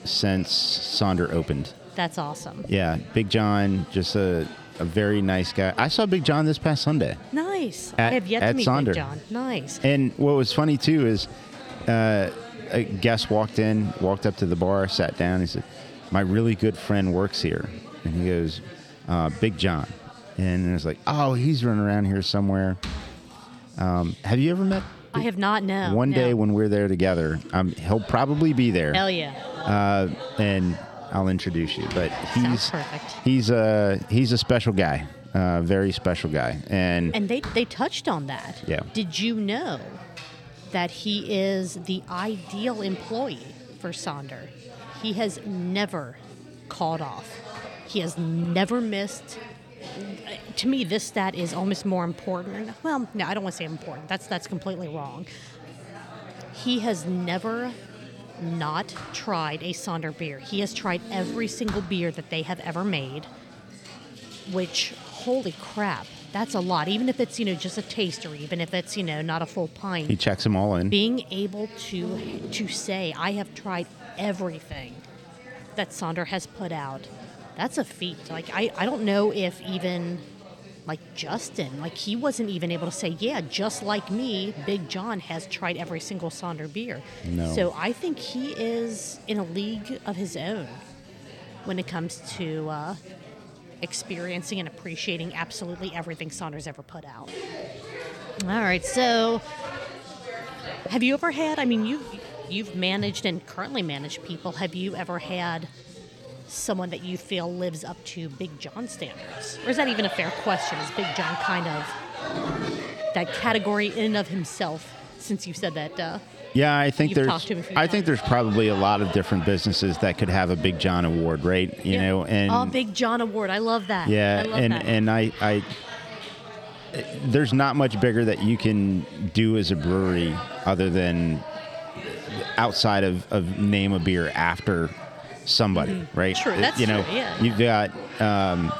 since Sonder opened. That's awesome. Yeah, Big John, just a, a very nice guy. I saw Big John this past Sunday. Nice. At- I have yet to meet Sonder. Big John. Nice. And what was funny too is uh, a guest walked in, walked up to the bar, sat down. He said, my really good friend works here, and he goes, uh, Big John, and it's like, oh, he's running around here somewhere. Um, have you ever met? I have not known. One day when we're there together, um, he'll probably be there, Hell yeah. uh, and I'll introduce you. But he's he's a he's a special guy, uh, very special guy, and, And they, they touched on that. Yeah. Did you know that he is the ideal employee for Sonder? He has never called off. He has never missed. To me, this stat is almost more important. Well, no, I don't want to say important. That's that's completely wrong. He has never not tried a Sonder beer. He has tried every single beer that they have ever made which holy crap that's a lot even if it's you know just a taster even if it's you know not a full pint he checks them all in. being able to to say i have tried everything that sonder has put out that's a feat like i i don't know if even like justin like he wasn't even able to say yeah just like me big john has tried every single sonder beer No. so i think he is in a league of his own when it comes to uh, experiencing and appreciating absolutely everything Sonder's ever put out. All right, so have you ever had? I mean, you you've managed and currently manage people. Have you ever had someone that you feel lives up to Big John standards, or is that even a fair question? Is Big John kind of that category in and of himself? Since you said that, uh, Yeah, I think You've there's. to him a few I think there's probably a lot of different businesses that could have a Big John Award, right? You yeah. know, and oh, Big John Award, I love that. yeah, I love and that. and I, I, there's not much bigger that you can do as a brewery other than outside of, of name a beer after somebody, right? Mm-hmm. True, Uh, that's you know, true, yeah. you've got um,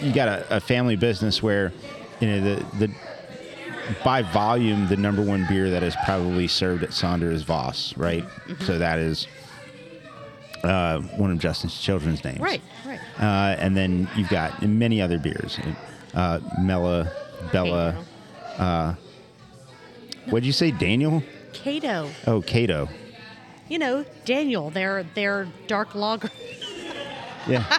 you got a, a family business where you know the the by volume, the number one beer that is probably served at Sonder is Voss, right? Mm-hmm. So that is uh, one of Justin's children's names, right, right. Uh, and then you've got many other beers, uh, Mela, Bella. Cato. What'd you say, Daniel? Cato. Oh, Cato. You know, Daniel, their their dark lager. [LAUGHS] Yeah,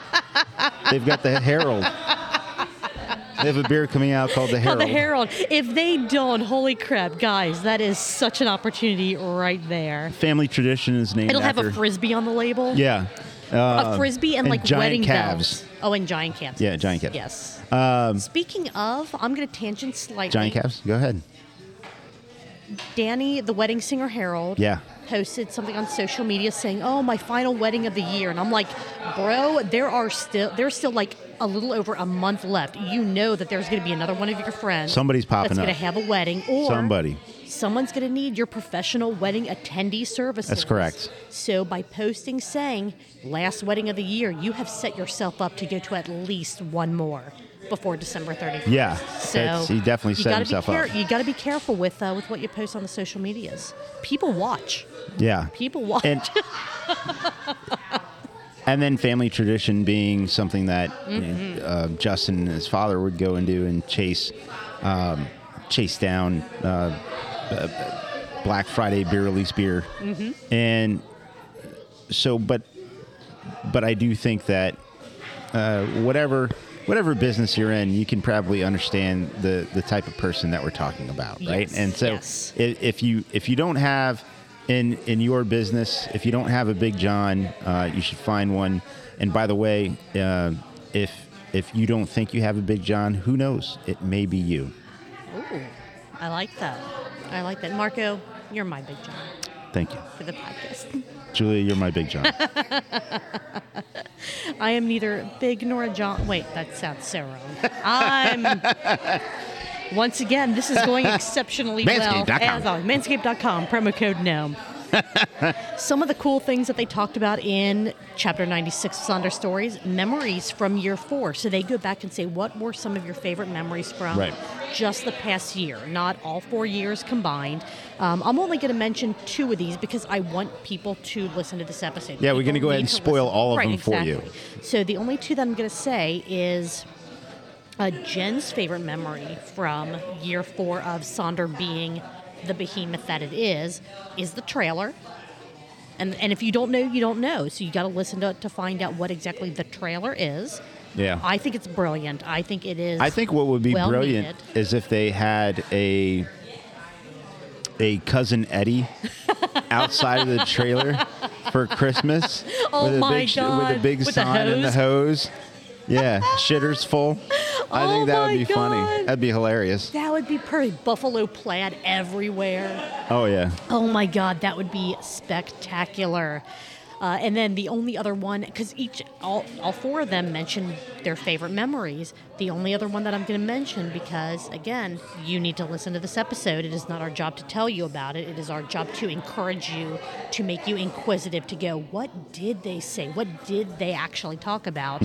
they've got the Herald. They have a beer coming out called the Herald. Oh, the Herald. If they don't, holy crap, guys, that is such an opportunity right there. Family tradition is named It'll have a frisbee on the label. yeah. A frisbee and, and like giant wedding calves. bells. Oh, and giant calves. Yeah, giant calves. Yes. Um, Speaking of, I'm going to tangent slightly. giant calves. Go ahead. Danny, the wedding singer Harold, Yeah. Posted something on social media saying, "Oh, my final wedding of the year," and I'm like, "Bro, there are still there's still like a little over a month left. You know that there's going to be another one of your friends Somebody's popping that's going to have a wedding, or Somebody. someone's going to need your professional wedding attendee services. That's correct. So by posting saying last wedding of the year, you have set yourself up to go to at least one more before December 31st. Yeah, So he definitely set gotta himself be up. You got to be careful with uh, with what you post on the social medias. People watch. Yeah. People watch. And [LAUGHS] and then family tradition being something that Mm-hmm. uh, Justin and his father would go and do and chase um, chase down uh, uh, Black Friday beer release beer, Mm-hmm. and so but but I do think that uh, whatever whatever business you're in, you can probably understand the the type of person that we're talking about, right? Yes, And so yes. if, if you if you don't have in in your business, if you don't have a Big John, uh, you should find one. And by the way, uh, if if you don't think you have a Big John, who knows? It may be you. Ooh, I like that. I like that. Marco, you're my big John Thank you, for the podcast. Julia. You're my Big John. [LAUGHS] I am neither big nor a John. Wait, that sounds so wrong. I'm. Once again, this is going [LAUGHS] exceptionally well. Manscaped.com. As always, manscaped.com, promo code GNOME. Some of the cool things that they talked about in chapter 96 of Sonder Stories, memories from year four. So they go back and say, what were some of your favorite memories from Right. just the past year, not all four years combined. Um, I'm only going to mention two of these because I want people to listen to this episode. Yeah, we're gonna go ahead and spoil listen. all of Right, them for you. So the only two that I'm going to say is uh, Jen's favorite memory from year four of Sonder being the behemoth that it is, is the trailer. And and if you don't know, you don't know. So you got to listen to it to find out what exactly the trailer is. Yeah. I think it's brilliant. I think it is. I think what would be well brilliant needed. is if they had a a cousin Eddie [LAUGHS] outside of the trailer for Christmas Oh with a big with a big With sign and the hose. Yeah, shitters full. I Oh think that would be funny. That'd be hilarious. That would be pretty. Buffalo plaid everywhere. Oh yeah. Oh my God, that would be spectacular. Uh, and then the only other one, because each, all, all four of them mentioned their favorite memories. The only other one that I'm going to mention, because again, you need to listen to this episode. It is not our job to tell you about it. It is our job to encourage you, to make you inquisitive, to go, what did they say? What did they actually talk about?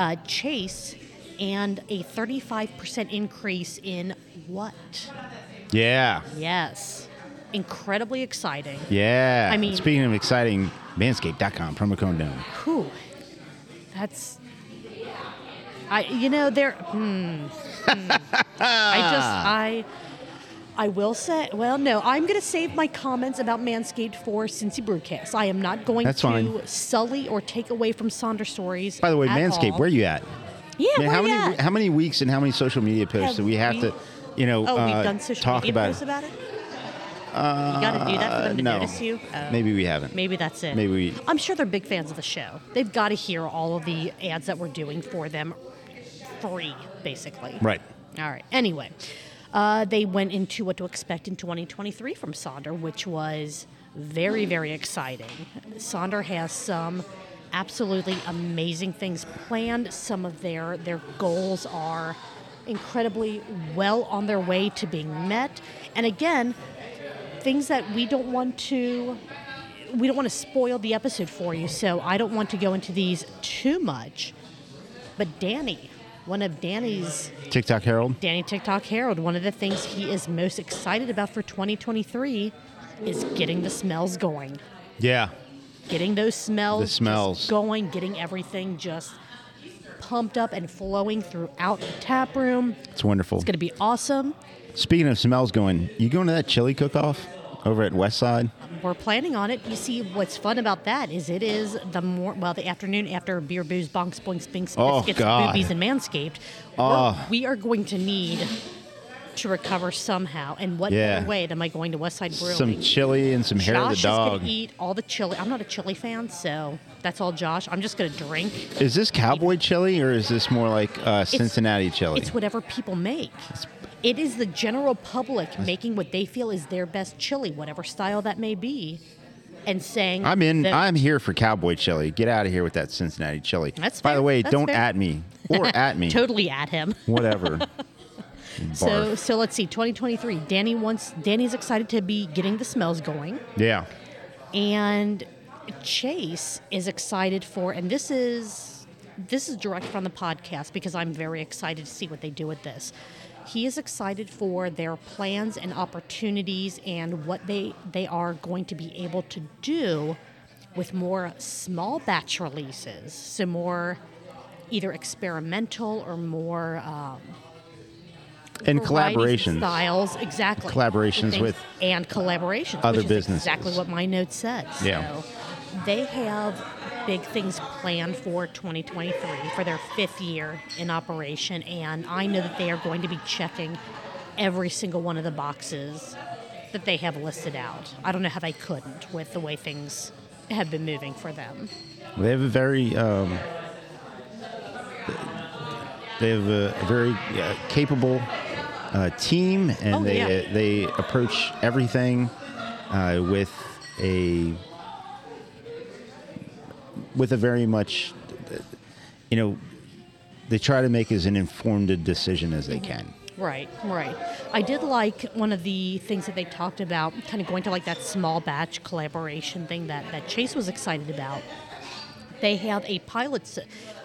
Uh, Chase and a 35% increase in what? Yeah. Yes. Incredibly exciting. Yeah. I mean- speaking of exciting, manscaped.com promo code down. Whew. That's. I you know there. Hmm, hmm. I just [LAUGHS] I. I will say, well, no, I'm going to save my comments about Manscaped for Cincy Brewcast. I am not going That's to fine. sully or take away from Sonder stories. By the way, Manscaped, all. where are you at? Yeah, Man, where how you many at? how many weeks and how many social media posts do we have we- to, you know, Oh, uh, we've done social talk media about? posts about it. you got to do that for them to no. notice you. Oh. Maybe we haven't. Maybe that's it. Maybe we- I'm sure they're big fans of the show. They've got to hear all of the ads that we're doing for them free, basically. Right. All right. Anyway, uh, they went into what to expect in 2023 from Sonder, which was very, very exciting. Sonder has some absolutely amazing things planned. Some of their their goals are incredibly well on their way to being met. And again, things that we don't want to we don't want to spoil the episode for you, so I don't want to go into these too much. But Danny, one of Danny's TikTok Herald. Danny TikTok Herald, one of the things he is most excited about for 2023 is getting the smells going. Yeah. Getting those smells, The just smells. going, getting everything just pumped up and flowing throughout the tap room. It's wonderful. It's going to be awesome. Speaking of smells going, you going to that chili cook off over at Westside? We're planning on it. You see, what's fun about that is it is the more well the afternoon after beer, booze, bonks, boinks, binks, Oh, biscuits, God. boobies, and manscaped. Oh. We're, going to need to recover somehow. And what Yeah. better way am I going to Westside Brewing? Some chili and some hair of Josh the is dog. going to eat all the chili. I'm not a chili fan, so that's all Josh. I'm just going to drink. Is this cowboy chili or is this more like uh, Cincinnati chili? It's whatever people make. It is the general public making what they feel is their best chili, whatever style that may be, and saying I'm in. that- I'm here for cowboy chili. Get out of here with that Cincinnati chili. That's By the way, That's don't fair. at me or [LAUGHS] at me. totally at him. Whatever. [LAUGHS] So so let's see, 2023. Danny wants Danny's excited to be getting the smells going, yeah. and Chase is excited for, and this is this is direct from the podcast because I'm very excited to see what they do with this. He is excited for their plans and opportunities and what they they are going to be able to do with more small batch releases. So more either experimental or more um, And collaborations. styles exactly Collaborations with and collaborations other which is businesses. exactly what my note said Yeah. so they have big things planned for 2023 for their fifth year in operation and i know that they are going to be checking every single one of the boxes that they have listed out i don't know how they couldn't with the way things have been moving for them They have a very. Um, they have a, very uh, capable uh, team, and Oh, they yeah. they approach everything uh, with a with a very much, you know, they try to make as an informed decision as they mm-hmm. can. Right, right. I did like one of the things that they talked about, kind of going to like that small batch collaboration thing that, that Chase was excited about. They have a pilot.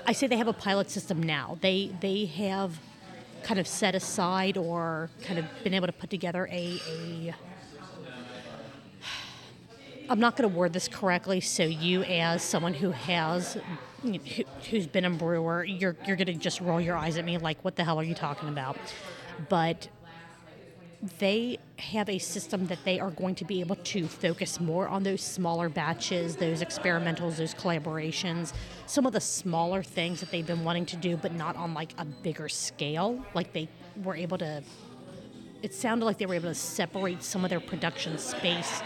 I say they have a pilot system now. They they have kind of set aside or kind of been able to put together a. a I'm not going to word this correctly, so you, as someone who has, who, who's been a brewer, you're you're going to just roll your eyes at me like, "What the hell are you talking about?" But they have a system that they are going to be able to focus more on those smaller batches, those experimentals, those collaborations, some of the smaller things that they've been wanting to do, but not on like a bigger scale. Like they were able to, it sounded like they were able to separate some of their production space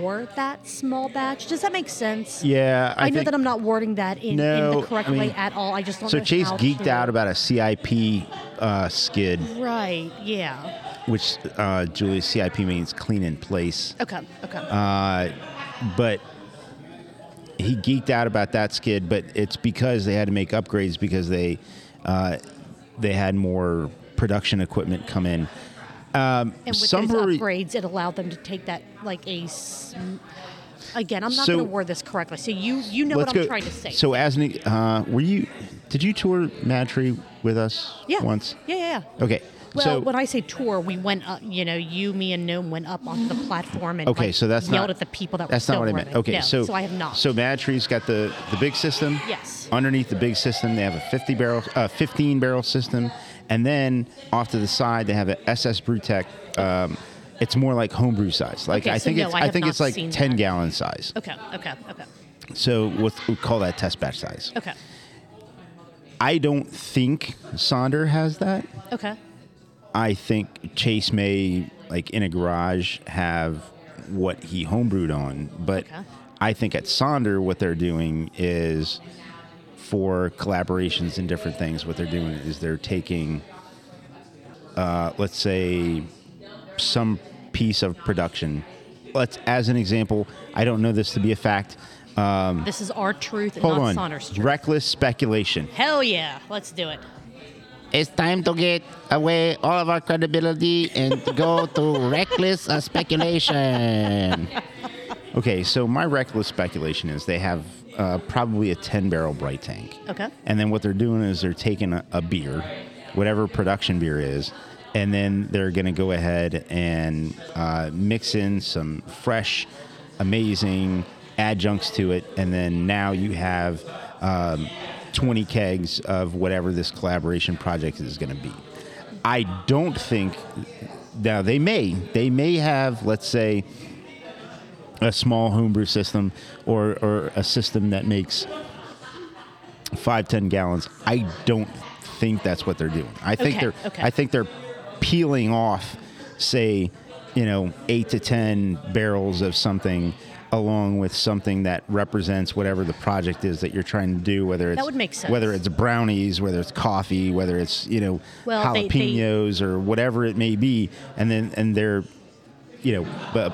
for that small batch. Does that make sense? Yeah, I, I know that I'm not wording that in, in No, the correct I mean- way at all. I just don't So know Chase geeked out about a CIP uh, skid, Right, yeah. which uh, Julie CIP means clean in place. Okay, okay. Uh, but he geeked out about that skid, but it's because they had to make upgrades because they uh, they had more production equipment come in. Um, And with some those brewery- upgrades, it allowed them to take that like a. s- Again, I'm not So- going to word this correctly. So you you know what I'm trying to say. So as an uh, were you? Did you tour MadTree with us yeah. once? Yeah, yeah, yeah. Okay. Well, so when I say tour, we went up. You know, you, me, and Gnome went up onto the platform and Okay, like, so that's yelled not at the people that were. That's were not what I meant. filming. Okay, No, so so I have not. So MadTree's got the the big system. Yes. Underneath the big system, they have a 50 barrel, uh, 15 barrel system, and then off to the side they have an SS Brewtech. Um, it's more like homebrew size. Like Okay, I so think no, it's I I think it's like 10 that. gallon size. okay, okay, okay, So we'll, we'll call that test batch size. okay, I don't think Sonder has that. okay. I think Chase may, like in a garage, have what he homebrewed on. But Okay. I think at Sonder, what they're doing is for collaborations and different things, what they're doing is they're taking, uh, let's say, some piece of production. Let's, as an example, I don't know this to be a fact. Um, This is our truth, hold not on. Sonder's truth. Reckless speculation. Hell yeah, let's do it. It's time to get away all of our credibility and go to reckless uh, speculation. [LAUGHS] Okay, so my reckless speculation is they have uh, probably a 10 barrel bright tank. Okay. And then what they're doing is they're taking a, a beer, whatever production beer is, and then they're going to go ahead and uh, mix in some fresh, amazing adjuncts to it. And then now you have um, 20 kegs of whatever this collaboration project is going to be. I don't think. Now they may they may have let's say a small homebrew system or or a system that makes five ten gallons. I don't think that's what they're doing. I think Okay, they're okay. I think they're peeling off, say, you know, eight to ten barrels of something along with something that represents whatever the project is that you're trying to do whether it's would make sense. whether it's brownies whether it's coffee whether it's you know Well, they- they- jalapenos or whatever it may be and then and they're you know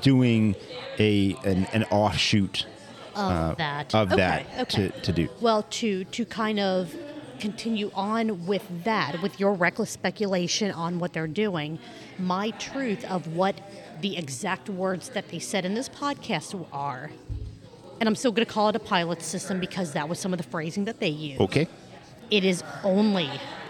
doing a an, an offshoot Of that. Uh, of okay, that okay. to, to do Well, to to kind of continue on with that, with your reckless speculation on what they're doing, my truth of what the exact words that they said in this podcast are, and I'm still going to call it a pilot system because that was some of the phrasing that they used. okay It is only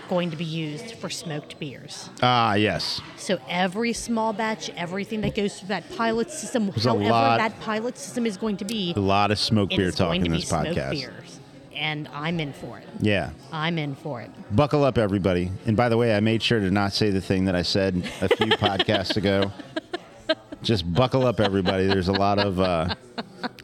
going to be used for smoked beers. ah yes So every small batch, everything that goes through that pilot system, There's however lot- that pilot system is going to be, a lot of smoke it beer talk going in to this smoked podcast beers. And I'm in for it. yeah I'm in for it. buckle up everybody and by the way i made sure to not say the thing that i said a few [LAUGHS] podcasts ago just buckle up everybody there's a lot of uh,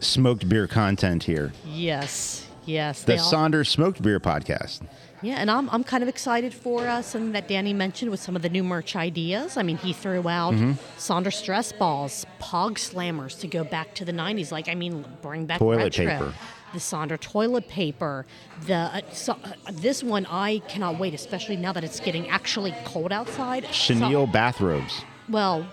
smoked beer content here Yes, yes. the all- sonder's smoked beer podcast yeah, and I'm, I'm kind of excited for uh, something that Danny mentioned with some of the new merch ideas. I mean, he threw out Mm-hmm. Sonder's stress balls, Pog slammers to go back to the 90s. Like, I mean, bring back Toilet retro. paper. The Sonder toilet paper. The uh, so, uh, this one I cannot wait, especially now that it's getting actually cold outside. chenille So- bathrobes well,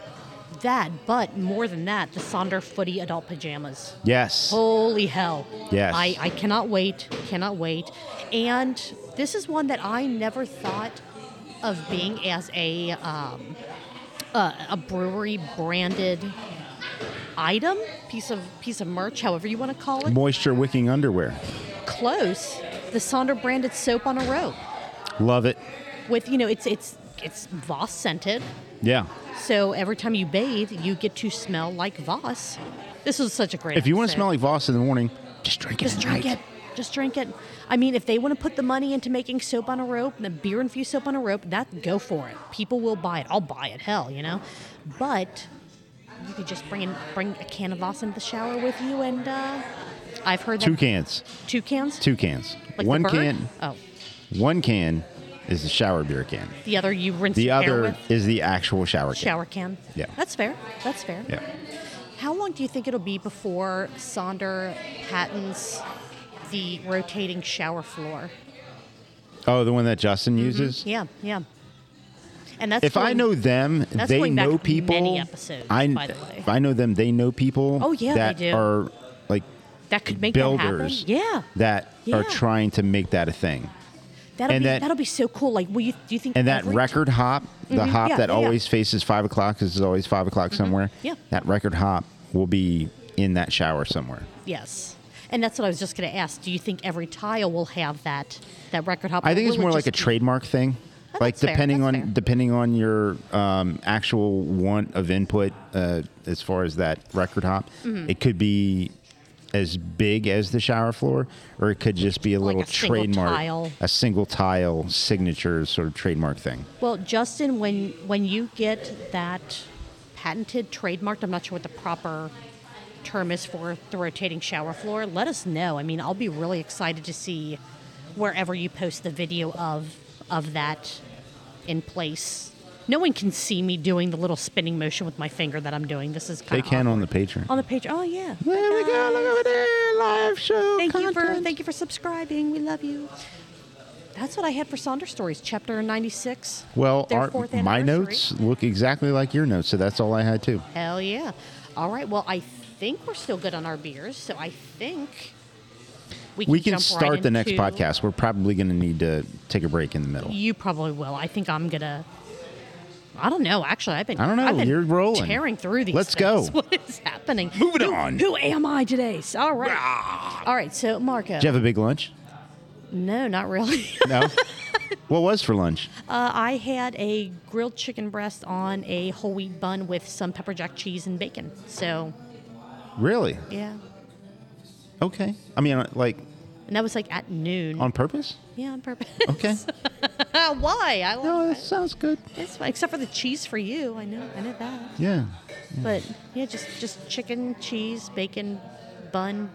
that, but more than that, the Sonder footy adult pajamas. yes Holy hell. Yes. I, I cannot wait, cannot wait. And this is one that I never thought of being as a um, uh, a brewery branded item, piece of piece of merch, however you want to call it. moisture wicking underwear Close. The Sonder branded soap on a rope. love it With you know, it's it's it's Voss scented. yeah So every time you bathe, you get to smell like Voss. This was such a great. if you want to smell like voss in the morning just drink it Just drink night. it. Just drink it. I mean, if they want to put the money into making soap on a rope, the beer infused soap on a rope, that go for it. People will buy it. I'll buy it. Hell, you know. But you could just bring in, bring a can of Voss into the shower with you, and uh, I've heard that Two cans. two cans. Two cans. Like one can. Oh, One can is the shower beer can. the other you rinse The other is the actual shower can. shower can. Yeah. That's fair. That's fair. Yeah. How long do you think it'll be before Sonder patents the rotating shower floor? Oh, the one that Justin uses. Yeah, yeah. And that's If I going- know them, that's they going back know people. many episodes, I, by the way. If I know them, they know people. Oh, yeah, they that do. are like that could make builders. that. Yeah, that Yeah. are trying to make that a thing. that'll and be that- that'll be so cool. Like, will you do you think And that record hop, the Mhm, hop yeah, that yeah, always faces five o'clock, because it's always five o'clock somewhere. Yeah. That record hop will be in that shower somewhere. Yes, and that's what I was just going to ask. Do you think every tile will have that that record hop? I think it's will it more like a be- trademark thing. Oh, like depending on fair. depending on your um, actual want of input uh, as far as that record hop, Mm-hmm. it could be as big as the shower floor, or it could just be a Like little a single trademark, tile. a single tile signature sort of trademark thing. Well, Justin, when when you get that patented, trademarked, I'm not sure what the proper term is for the rotating shower floor. Let us know. I mean, I'll be really excited to see wherever you post the video of of that in place. No one can see me doing the little spinning motion with my finger that I'm doing. This is They kind of can on the Patreon. on the page. Oh yeah. There we go. Look over there, live show. Thank you for thank you for subscribing. We love you. That's what I had for Sonder Stories, chapter 96. Well, our, my notes look exactly like your notes, so that's all I had too. Hell yeah. All right. Well, I think we're still good on our beers, so I think we can, We can start right the next podcast. We're probably going to need to take a break in the middle. You probably will. I think I'm gonna. I don't know. Actually, I've been. I don't know. You're rolling. tearing through these. Let's things. go. [LAUGHS] What is happening? Moving Who- on. Who am I today? All right. All right. So, Marco. Did you have a big lunch? no, not really. [LAUGHS] No. what was for lunch? Uh, I had a grilled chicken breast on a whole wheat bun with some pepper jack cheese and bacon. So, Really? yeah. Okay. I mean, uh, like And that was like at noon. on purpose? yeah, on purpose. Okay. [LAUGHS] Why? I like no, that sounds good. It's fine, except for the cheese for you. I know, I know that. Yeah. But yeah, just just chicken, cheese, bacon, bun.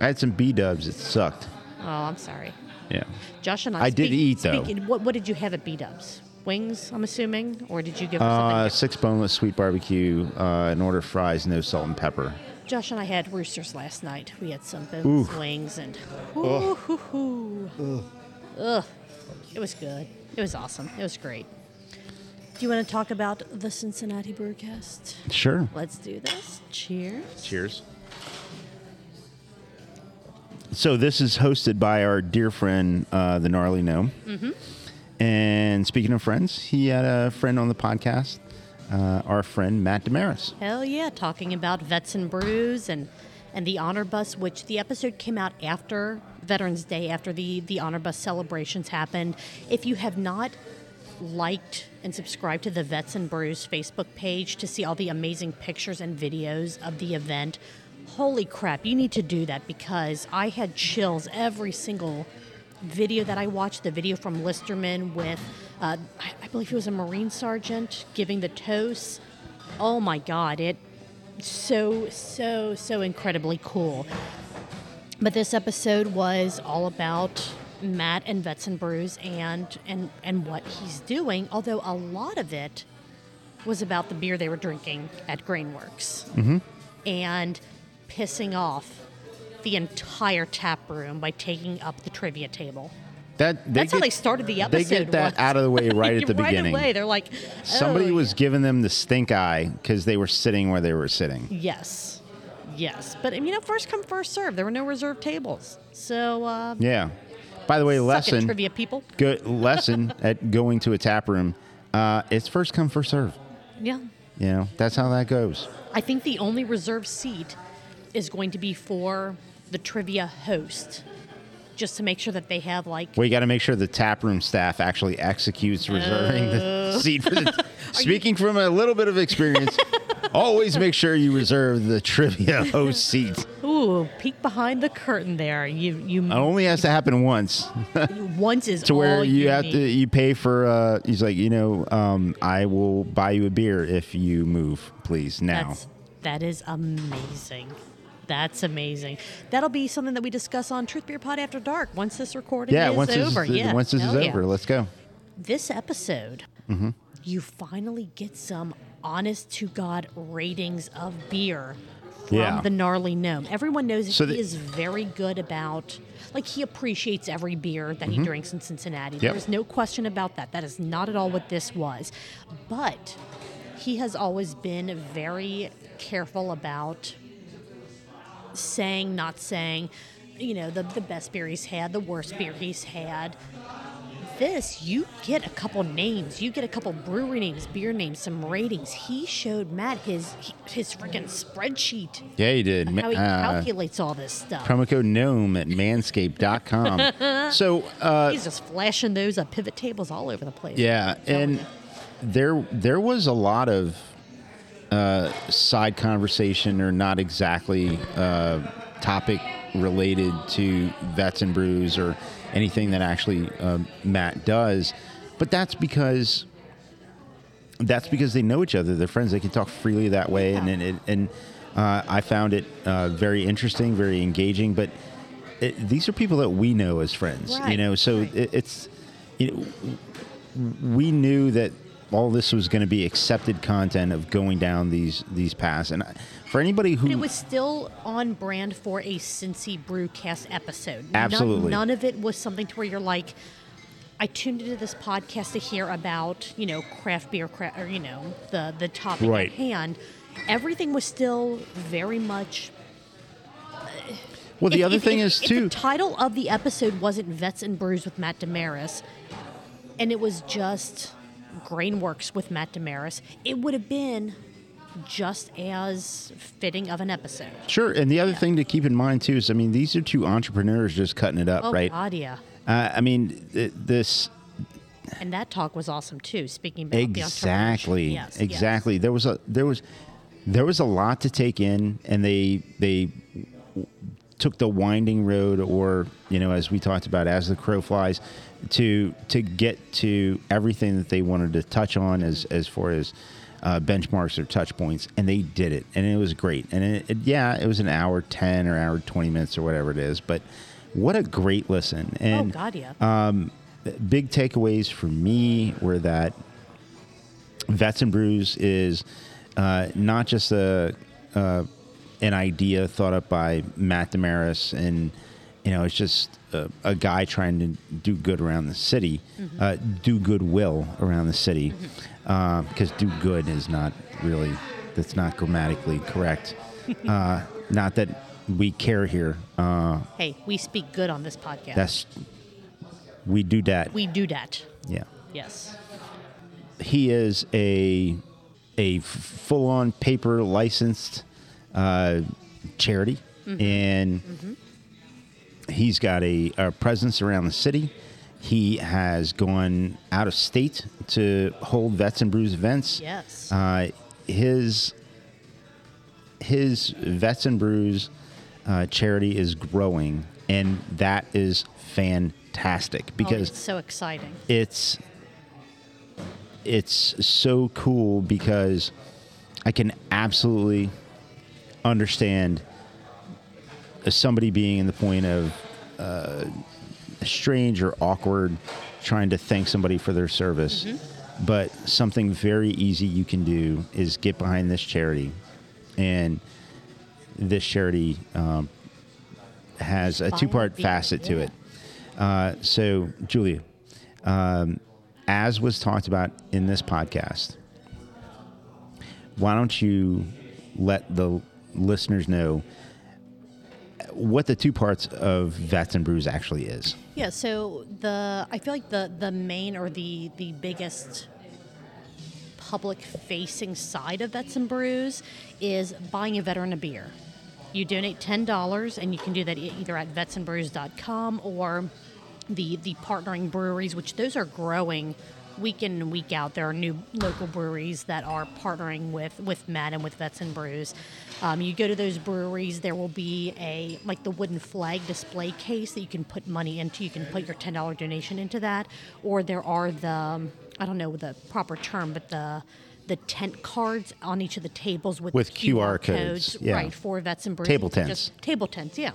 I had some B dubs. It sucked. Oh, I'm sorry, Yeah. Josh and I. I did eat, though. Speaking, what what did you have at B Dubs? Wings, I'm assuming, or did you give? Uh, six boneless sweet barbecue, uh, an order of fries, no salt and pepper. Josh and I had roosters last night. We had some boneless wings and ooh, hoo, hoo. Ugh. It was good. It was awesome. It was great. Do you want to talk about the Cincinnati Brewcast? Sure. Let's do this. Cheers. Cheers. So this is hosted by our dear friend, uh, the Gnarly Gnome. Mm-hmm. And speaking of friends, he had a friend on the podcast, uh, our friend Matt Damaris. Hell yeah, talking about vets and brews and and the honor bus, which the episode came out after Veterans Day, after the the honor bus celebrations happened. If you have not liked and subscribed to the Vets and Brews Facebook page to see all the amazing pictures and videos of the event, holy crap, you need to do that because I had chills every single video that I watched, the video from Listermann with, uh, I, I believe he was a Marine sergeant giving the toast. Oh my God, it so so so incredibly cool. But this episode was all about Matt and Vets and Brews and and and what he's doing. Although a lot of it was about the beer they were drinking at Grainworks and pissing off the entire tap room by taking up the trivia table. That they That's how they started the episode. They get that was. out of the way [LAUGHS] right at the right beginning. away, they're like, Somebody "Oh, was giving them the stink eye because they were sitting where they were sitting. Yes. Yes. But, you know, first come, first serve. There were no reserved tables. So, uh, Yeah. By the way, lesson trivia people. good lesson [LAUGHS] at going to a tap room. Uh, it's first come first serve. Yeah. You know that's how that goes. I think the only reserved seat is going to be for the trivia host, just to make sure that they have, like, Well, you got to make sure the tap room staff actually executes reserving the [LAUGHS] seat for the. [LAUGHS] Speaking from a little bit of experience, [LAUGHS] always make sure you reserve the trivia host seat. ooh, peek behind the curtain there. You you It only has to happen once. once is to where all you have to you pay for uh he's like you know um i will buy you a beer if you move please now That's that is amazing. That's amazing. That'll be something that we discuss on Truth Beer Pod After Dark once this recording yeah is once this, over. is, yeah. once this is yeah. over let's go This episode, Mm-hmm. you finally get some honest to God ratings of beer from Yeah. the gnarly gnome. Everyone knows that So he is very good about like he appreciates every beer that he drinks in Cincinnati. Mm-hmm. Yep. There's no question about that. That is not at all what this was. But he has always been very careful about saying, not saying, you know, the, the best beer he's had, the worst beer he's had. This, you get a couple names, you get a couple brewery names, beer names, some ratings. He showed Matt his his freaking spreadsheet, yeah he did how he uh, calculates all this stuff. promo code gnome at manscaped.com [LAUGHS] so uh He's just flashing those uh, pivot tables all over the place. Yeah, and there there was a lot of uh, side conversation, or not exactly uh, topic related to vets and brews or anything that actually uh, Matt does, but that's because that's because they know each other. They're friends. They can talk freely that way, and and, it, and uh, I found it uh, very interesting, very engaging. But it, these are people that we know as friends, you know. So right. it, it's you know, we knew that all this was going to be accepted content of going down these these paths, and uh, for anybody who But it was still on brand for a Cincy Brewcast episode. None- Absolutely. None, of it was something to where you're like, I tuned into this podcast to hear about, you know, craft beer, cra- or you know, the the topic Right. at hand. Everything was still very much. well, the If- other if- thing if- is too. The title of the episode wasn't Vets and Brews with Matt Damaris, and it was just Grainworks with Matt Damaris. It would have been just as fitting of an episode. Sure, and the other thing to keep in mind too is, I mean, these are two entrepreneurs just cutting it up, Oh right? God, yeah. Uh, I mean, th- this And that talk was awesome too. Speaking about the exactly, entrepreneurship. Yes, yes. exactly. There was a there was there was a lot to take in, and they they took the winding road, or you know, as we talked about, as the crow flies, to to get to everything that they wanted to touch on as as far as uh, benchmarks or touch points, and they did it, and it was great. And it, it, yeah, it was an hour ten or hour twenty minutes or whatever it is, but what a great listen! Oh And God, yeah. um, big takeaways for me were that Vets and Brews is uh, not just a uh, an idea thought up by Matt Damaris, and you know, it's just a, a guy trying to do good around the city, uh, do goodwill around the city, because do good is not really that's not grammatically correct. [LAUGHS] uh, not that we care here. Uh, hey, we speak good on this podcast. that's we do that. we do that. yeah Yes. he is a a full on paper licensed uh, charity, and he's got a, a presence around the city. He has gone out of state to hold Vets and Brews events. Yes. Uh, his his Vets and Brews uh, charity is growing, and that is fantastic oh, because it's so exciting. it's it's so cool because I can absolutely understand somebody being in the point of uh, strange or awkward trying to thank somebody for their service. But something very easy you can do is get behind this charity, and this charity um, has a two-part beer, facet to it. Uh, so, Julia, um, as was talked about in this podcast, why don't you let the listeners know what the two parts of Vets and Brews actually is? Yeah, so the I feel like the the main or the the biggest public facing side of Vets and Brews is buying a veteran a beer. You donate ten dollars, and you can do that either at vetsandbrews.com or the the partnering breweries, which those are growing week in and week out, there are new local breweries that are partnering with with Matt and with Vets and Brews. Um, you go to those breweries, there will be a like the wooden flag display case that you can put money into. You can put your ten dollar donation into that, or there are the um, I don't know the proper term, but the the tent cards on each of the tables with, With the QR codes, yeah. right for Vets and Brews. Table tents. just- table tents, yeah.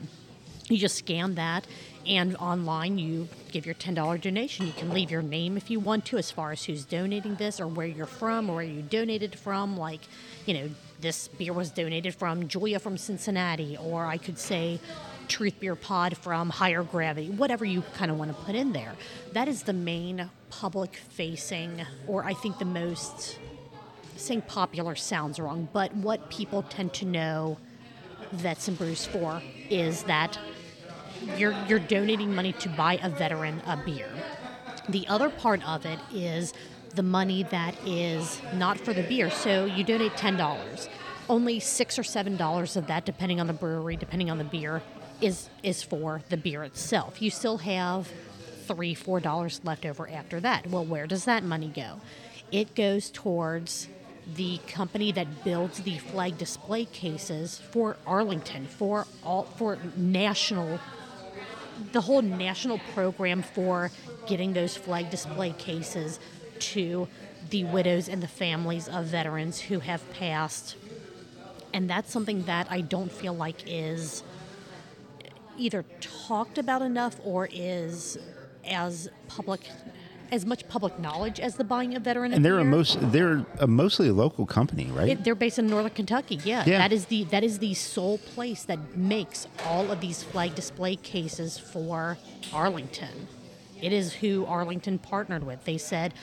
You just scan that, and online you give your ten dollar donation. You can leave your name if you want to, as far as who's donating this or where you're from or where you donated from. Like, you know, this beer was donated from Julia from Cincinnati, or I could say Truth Beer Pod from Higher Gravity. Whatever you kind of want to put in there. That is the main public facing, or I think the most saying popular sounds wrong, but what people tend to know Vets and Brews for is that you're you're donating money to buy a veteran a beer. The other part of it is the money that is not for the beer. So you donate ten dollars. Only six or seven dollars of that, depending on the brewery, depending on the beer, is is for the beer itself. You still have three, four dollars left over after that. Well, where does that money go? It goes towards the company that builds the flag display cases for Arlington, for all for national the whole national program for getting those flag display cases to the widows and the families of veterans who have passed. And that's something that I don't feel like is either talked about enough or is as public as much public knowledge as the buying of veteran And they're a most they're a mostly a local company, right? It, they're based in Northern Kentucky. Yeah. Yeah. that is the that is the sole place that makes all of these flag display cases for Arlington. It is who Arlington partnered with. They said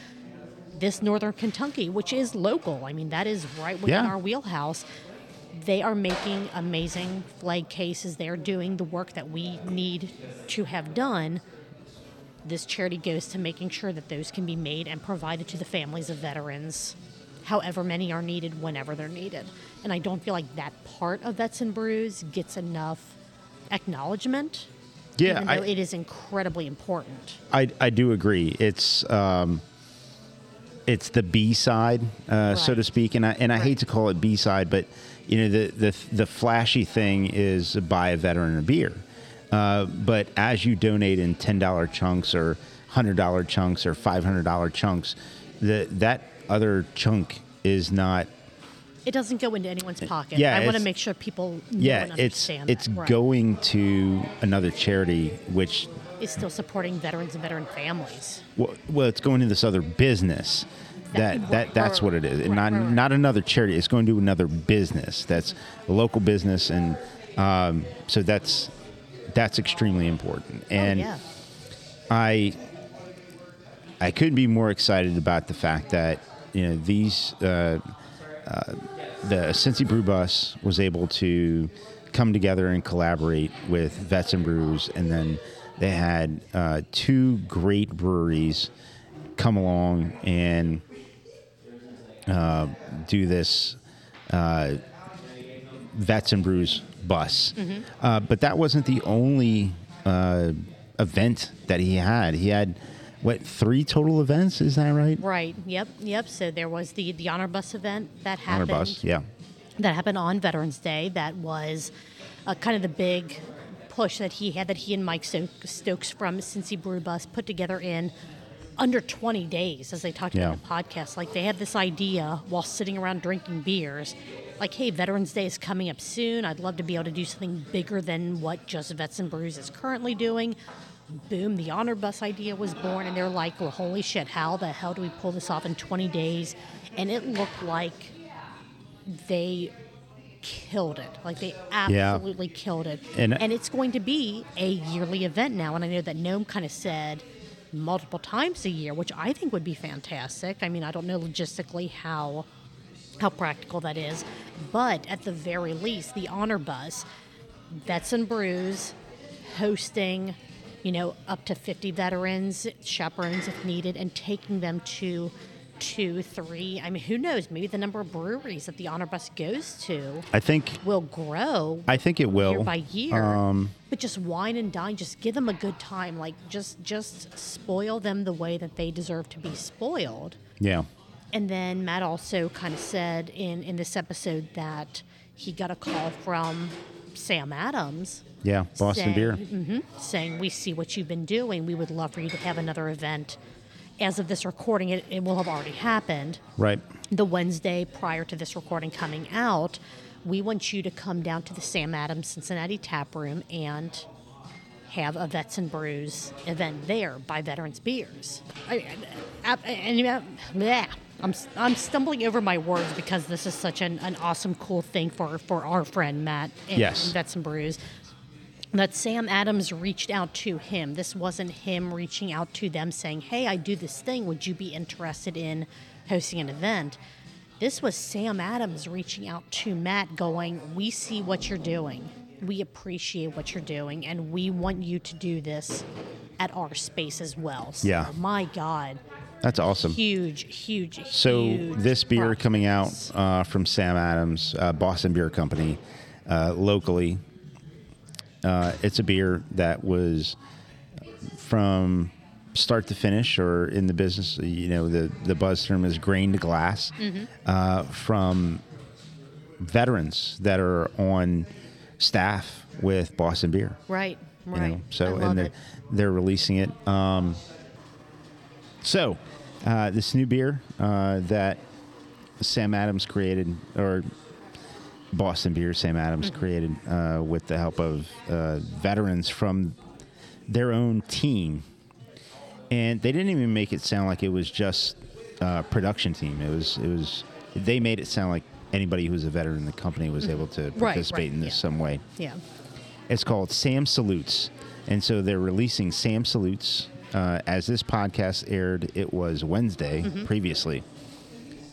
this Northern Kentucky, which is local. I mean, that is right within Yeah. our wheelhouse. They are making amazing flag cases. They are doing the work that we need to have done this charity goes to making sure that those can be made and provided to the families of veterans, however many are needed, whenever they're needed. And I don't feel like that part of Vets and Brews gets enough acknowledgement. Yeah, even I- it is incredibly important. I, I do agree. It's um, it's the B side, uh, so to speak, and I and I hate to call it B side, but you know the the the flashy thing is buy a veteran a beer. Uh, but as you donate in ten dollar chunks or hundred dollar chunks or five hundred dollar chunks, the that other chunk is not. It doesn't go into anyone's pocket. yeah, I want to make sure people know Yeah, and it's understand it's that. Right. going to another charity, which is still supporting veterans and veteran families. Well, well, it's going to this other business. That That- that that's what it is, and right, not right. not another charity. It's going to another business. That's a local business, and um, so that's that's extremely important. And oh, yeah. I I couldn't be more excited about the fact that you know these uh, uh, the Cincy Brew Bus was able to come together and collaborate with Vets and Brews, and then they had uh, two great breweries come along and uh, do this uh, Vets and Brews bus. Uh, but that wasn't the only uh, event that he had. He had what three total events? Is that right? Right. Yep. Yep. So there was the the honor bus event that happened. Honor bus, yeah. that happened on Veterans Day. That was uh, kind of the big push that he had, that he and Mike Stokes from Cincy Brew Bus put together in under 20 days, as they talked Yeah. about in the podcast. Like they had this idea while sitting around drinking beers, like, hey, Veterans Day is coming up soon. I'd love to be able to do something bigger than what Just Vets and Brews is currently doing. Boom, the honor bus idea was born, and they're like, well, holy shit, how the hell do we pull this off in 20 days? And it looked like they killed it. Like they Yeah. absolutely killed it. And- uh, And, it's going to be a yearly event now. And I know that Gnome kind of said multiple times a year, which I think would be fantastic. I mean, I don't know logistically how how practical that is, but at the very least, the honor bus, Vets and Brews, hosting, you know, up to 50 veterans, chaperones if needed, and taking them to two, three. I mean, who knows? Maybe the number of breweries that the honor bus goes to I think will grow I think it will year by year. Um, but just wine and dine, just give them a good time. Like just just spoil them the way that they deserve to be spoiled. yeah. And then Matt also kind of said in in this episode that he got a call from Sam Adams. Yeah, Boston saying, beer. mhm, saying, We see what you've been doing. We would love for you to have another event. As of this recording, it, it will have already happened. Right. The Wednesday prior to this recording coming out, we want you to come down to the Sam Adams Cincinnati Tap Room and have a Vets and Brews event there by Veterans Beers. I, I, I- and, uh, bleh. I'm, I'm stumbling over my words because this is such an, an awesome, cool thing for, for our friend Matt and Yes. Vets and Brews that Sam Adams reached out to him. This wasn't him reaching out to them saying, Hey, I do this thing. Would you be interested in hosting an event? This was Sam Adams reaching out to Matt, going, We see what you're doing. We appreciate what you're doing, and we want you to do this at our space as well. So, Yeah. my God. That's awesome. Huge, huge, So huge this beer props. coming out uh, from Sam Adams, uh, Boston Beer Company, uh, locally. Uh, it's a beer that was from start to finish, or in the business, you know, the the buzz term is grain to glass, Mm-hmm. uh, from veterans that are on staff with Boston Beer. Right, you right. know, so and they're it. they're releasing it. Um, so uh, this new beer uh, that Sam Adams created, or Boston Beer Sam Adams Mm-hmm. created uh, with the help of uh, veterans from their own team, and they didn't even make it sound like it was just a production team. It was it was they made it sound like anybody who was a veteran in the company was able to Mm-hmm. Right, participate right, in this yeah. some way. Yeah. It's called Sam Salutes. And so they're releasing Sam Salutes. Uh, as this podcast aired, it was Wednesday Mm-hmm. previously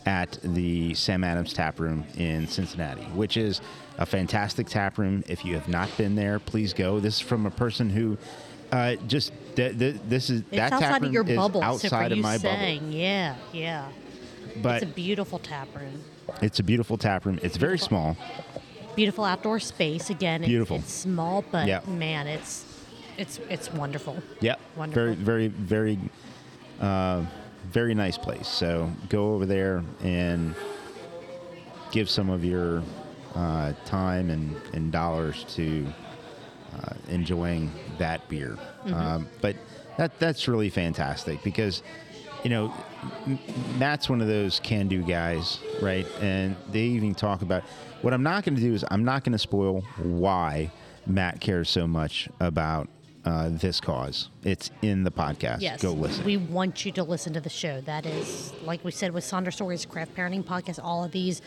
at the Sam Adams Tap Room in Cincinnati, which is a fantastic tap room. If you have not been there, please go. This is from a person who uh, just th- th- this is It's that tap outside room of your is bubble. outside of my saying, Yeah, yeah. But it's a beautiful tap room. it's a beautiful tap room. It's very small. beautiful outdoor space. Again, it's, Beautiful. It's small, but Yep. man, it's it's it's wonderful. Yep. Wonderful. Very, very, very, uh, very nice place. So go over there and give some of your uh, time and, and dollars to uh, enjoying that beer. Um, but that that's really fantastic because you know Matt's one of those can-do guys, right? And they even talk about what I'm not going to do is I'm not going to spoil why Matt cares so much about uh, this cause. It's in the podcast. Yes, Go listen. We want you to listen to the show. That is, like we said with Sonder Stories, Craft Parenting Podcast, all of these.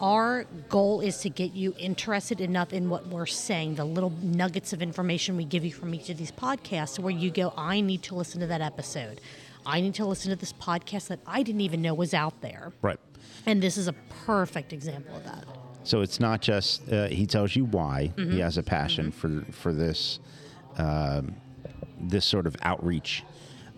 Our goal is to get you interested enough in what we're saying, the little nuggets of information we give you from each of these podcasts, where you go, I need to listen to that episode. I need to listen to this podcast that I didn't even know was out there. right. And this is a perfect example of that. So it's not just uh, he tells you why Mm-hmm. he has a passion for for this um, this sort of outreach,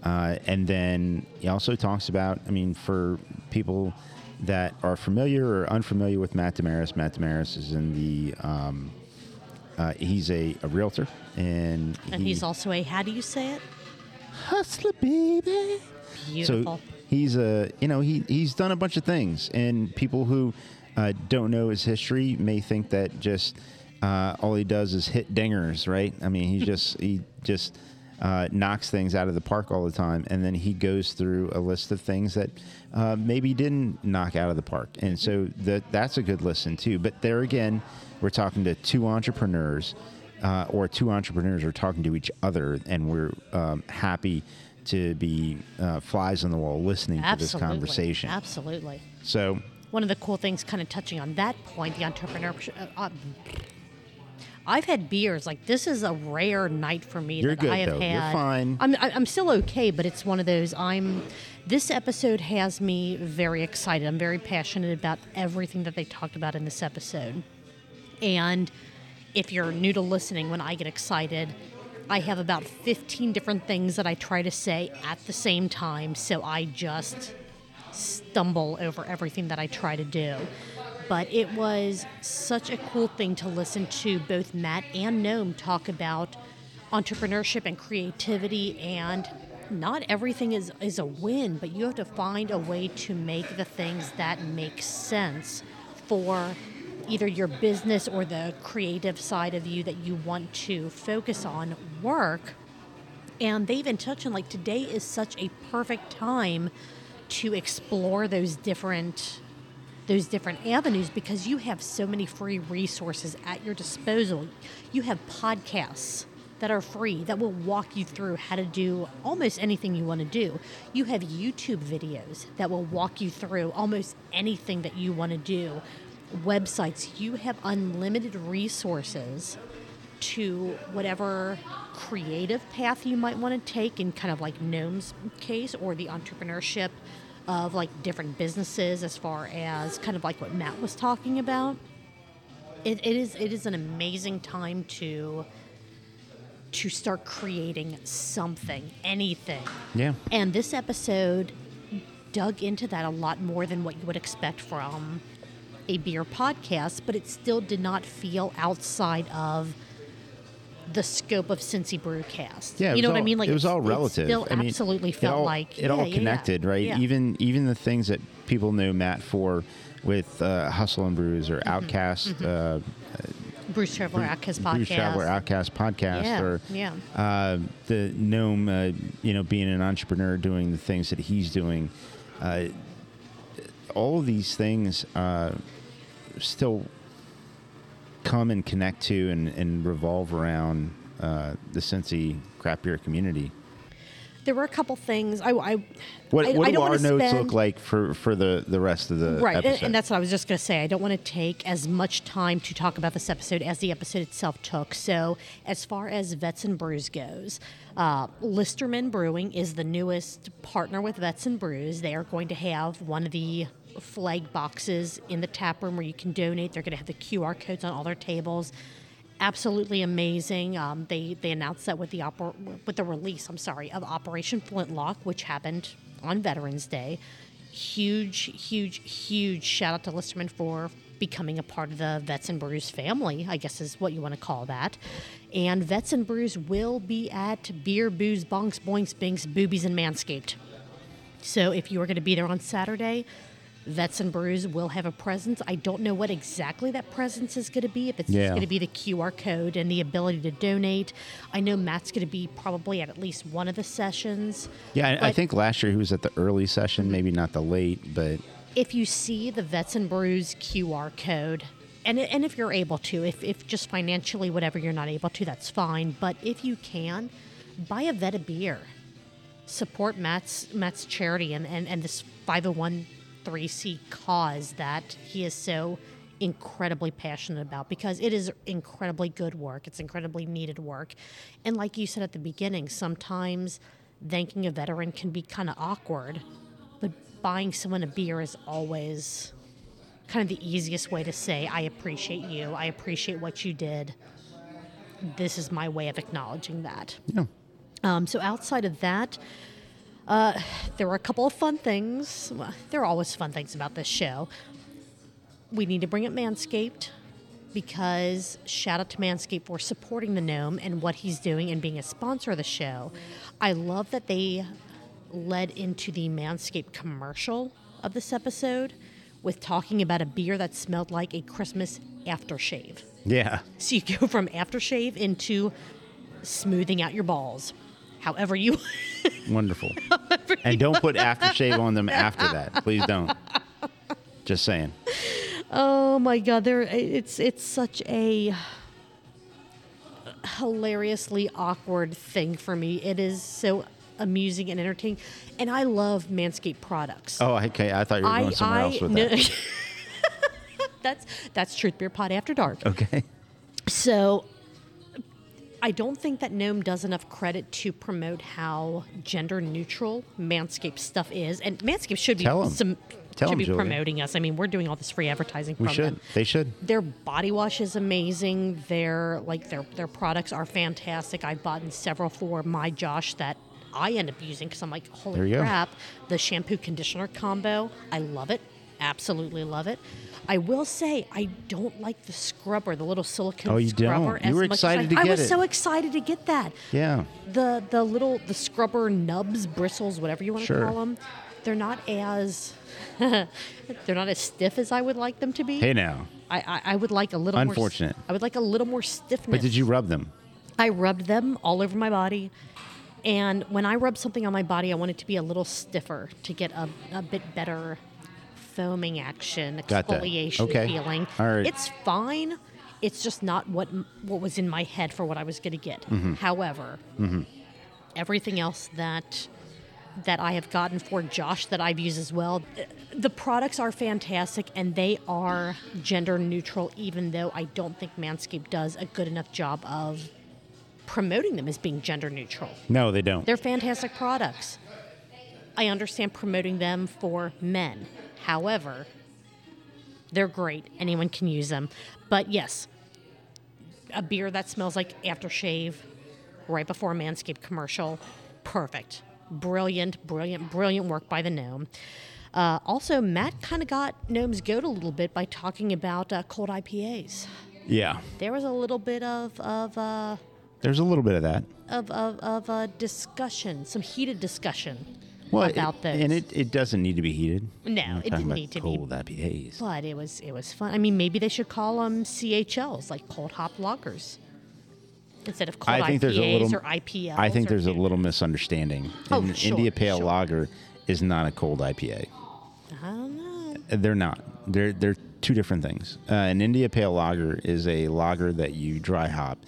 uh, and then he also talks about. I mean, for people that are familiar or unfamiliar with Matt Damaris, Matt Damaris is in the um, uh, he's a, a realtor and And he- he's also a, how do you say it? hustler baby. Beautiful. So he's a you know he he's done a bunch of things, and people who uh, don't know his history may think that just uh, all he does is hit dingers, right? I mean, he [LAUGHS] just he just uh, knocks things out of the park all the time, and then he goes through a list of things that uh, maybe didn't knock out of the park, and so that that's a good listen too. But there again, we're talking to two entrepreneurs. Uh, or two entrepreneurs are talking to each other, and we're um, happy to be uh, flies on the wall listening to this conversation. Absolutely. So, One of the cool things, kind of touching on that point, the entrepreneurship. Uh, uh, I've had beers like this is a rare night for me You're that good, I have though. You're had. fine. I'm I'm still okay, but it's one of those. I'm. This episode has me very excited. I'm very passionate about everything that they talked about in this episode. And if you're new to listening, when I get excited, I have about 15 different things that I try to say at the same time. So I just stumble over everything that I try to do. But it was such a cool thing to listen to both Matt and Gnome talk about entrepreneurship and creativity and not everything is, is a win, but you have to find a way to make the things that make sense for either your business or the creative side of you that you want to focus on work. And they even touched on like today is such a perfect time to explore those different those different avenues because you have so many free resources at your disposal. You have podcasts that are free that will walk you through how to do almost anything you want to do. You have YouTube videos that will walk you through almost anything that you want to do. Websites, you have unlimited resources to whatever creative path you might want to take in kind of like Gnome's case or the entrepreneurship of like different businesses as far as kind of like what Matt was talking about. It, it is it is an amazing time to to start creating something, anything. Yeah. And this episode dug into that a lot more than what you would expect from a beer podcast, but it still did not feel outside of the scope of Cincy Brewcast. Yeah, you know was what I mean? Like it was all relative. It still I mean, absolutely it felt all- like it all yeah, yeah, yeah. connected, right? Yeah. Even even the things that people knew Matt for with uh, Hustle and Brews Mm-hmm. or Outcast, uh, Bruce Traveler Outcast podcast. Bruce Traveler Outcast podcast, Yeah, or yeah. uh, the gnome, uh, you know, being an entrepreneur, doing the things that he's doing. Uh, all of these things uh, still come and connect to and, and revolve around uh, the Cincy craft beer community. There were a couple things. I, I What, I, what I do our notes spend, look like for, for the, the rest of the right and, episode? and that's what i was just going to say i don't want to take as much time to talk about this episode as the episode itself took so as far as vets and brews goes uh, listermann brewing is the newest partner with vets and brews they are going to have one of the flag boxes in the tap room where you can donate they're going to have the qr codes on all their tables absolutely amazing. Um, they they announced that with the oper- with the release. I'm sorry of Operation Flintlock, which happened on Veterans Day. Huge, huge, huge shout out to Listermann for becoming a part of the Vets and Brews family. I guess is what you want to call that. And Vets and Brews will be at Beer, Booze, Bonks, Boinks, Binks, Boobies, and Manscaped. So if you are going to be there on Saturday, Vets and Brews will have a presence. I don't know what exactly that presence is going to be. If it's Yeah. going to be the QR code and the ability to donate. I know Matt's going to be probably at at least one of the sessions. yeah, I, I think last year he was at the early session, mm-hmm. maybe not the late, but if you see the Vets and Brews QR code, and, and if you're able to, if, if just financially, whatever you're not able to, that's fine. But if you can, buy a vet a beer. Support Matt's Matt's charity and, and, and this oh 501c cause that he is so incredibly passionate about because it is incredibly good work. It's incredibly needed work. And like you said at the beginning, sometimes thanking a veteran can be kind of awkward but buying someone a beer is always kind of the easiest way to say i appreciate you i appreciate what you did this is my way of acknowledging that yeah. um, so outside of that uh, there were a couple of fun things well, there are always fun things about this show we need to bring up manscaped because shout out to manscaped for supporting the gnome and what he's doing and being a sponsor of the show i love that they led into the Manscaped commercial of this episode with talking about a beer that smelled like a Christmas aftershave. Yeah. So you go from aftershave into smoothing out your balls. However you Wonderful. [LAUGHS] and don't put aftershave on them after that. Please don't. Just saying. Oh my god, there it's it's such a hilariously awkward thing for me. It is so amusing and entertaining. And I love Manscaped products. Oh, okay. I thought you were going somewhere else with no- that. [LAUGHS] that's that's Truth Beer Pod After Dark. Okay. So I don't think that Gnome does enough credit to promote how gender neutral Manscaped stuff is, and Manscaped should be Tell 'em. some Tell should 'em, be Julia. promoting us. I mean, we're doing all this free advertising We from should. them. They should. Their body wash is amazing. Their like their their products are fantastic. I've bought several for my Josh that I end up using because I'm like, holy you go. crap, the shampoo conditioner combo. I love it. Absolutely love it. I will say I don't like the scrubber, the little silicone Oh, you scrubber. don't? You were excited I, to get I was it. so excited to get that. Yeah. The the little the scrubber nubs, bristles, whatever you want to Sure. call them, they're not as [LAUGHS] they're not as stiff as I would like them to be. Hey now. I, I, I would like a little Unfortunate. more. I would like a little more stiffness. But did you rub them? I rubbed them all over my body. And when I rub something on my body, I want it to be a little stiffer to get a, a bit better foaming action, exfoliation Okay. feeling. All right. It's fine. It's just not what what was in my head for what I was going to get. Mm-hmm. However, everything else that that I have gotten for Josh that I've used as well. The products are fantastic and they are gender neutral, even though I don't think Manscaped does a good enough job of promoting them as being gender neutral. No, they don't. They're fantastic products. I understand promoting them for men. However, they're great. Anyone can use them. But yes, a beer that smells like aftershave right before a Manscaped commercial, perfect. Brilliant, brilliant, brilliant work by the gnome. Uh, also, Matt kind of got Gnome's goat a little bit by talking about uh, cold IPAs. yeah. There was a little bit of of uh, There's a little bit of that. of of, of discussion, some heated discussion Well, it- about those. and it, it doesn't need to be heated. No, it didn't need to be. cold IPAs. but it was it was fun. I mean, maybe they should call them CHLs, like cold hop loggers, instead of cold I think IPAs there's a little. or IPLs. I think there's a little misunderstanding. Oh, An sure, India Pale sure. Lager is not a cold IPA. I don't know. Uh, They're not. They're they're two different things. Uh, an India Pale Lager is a lager that you dry hop.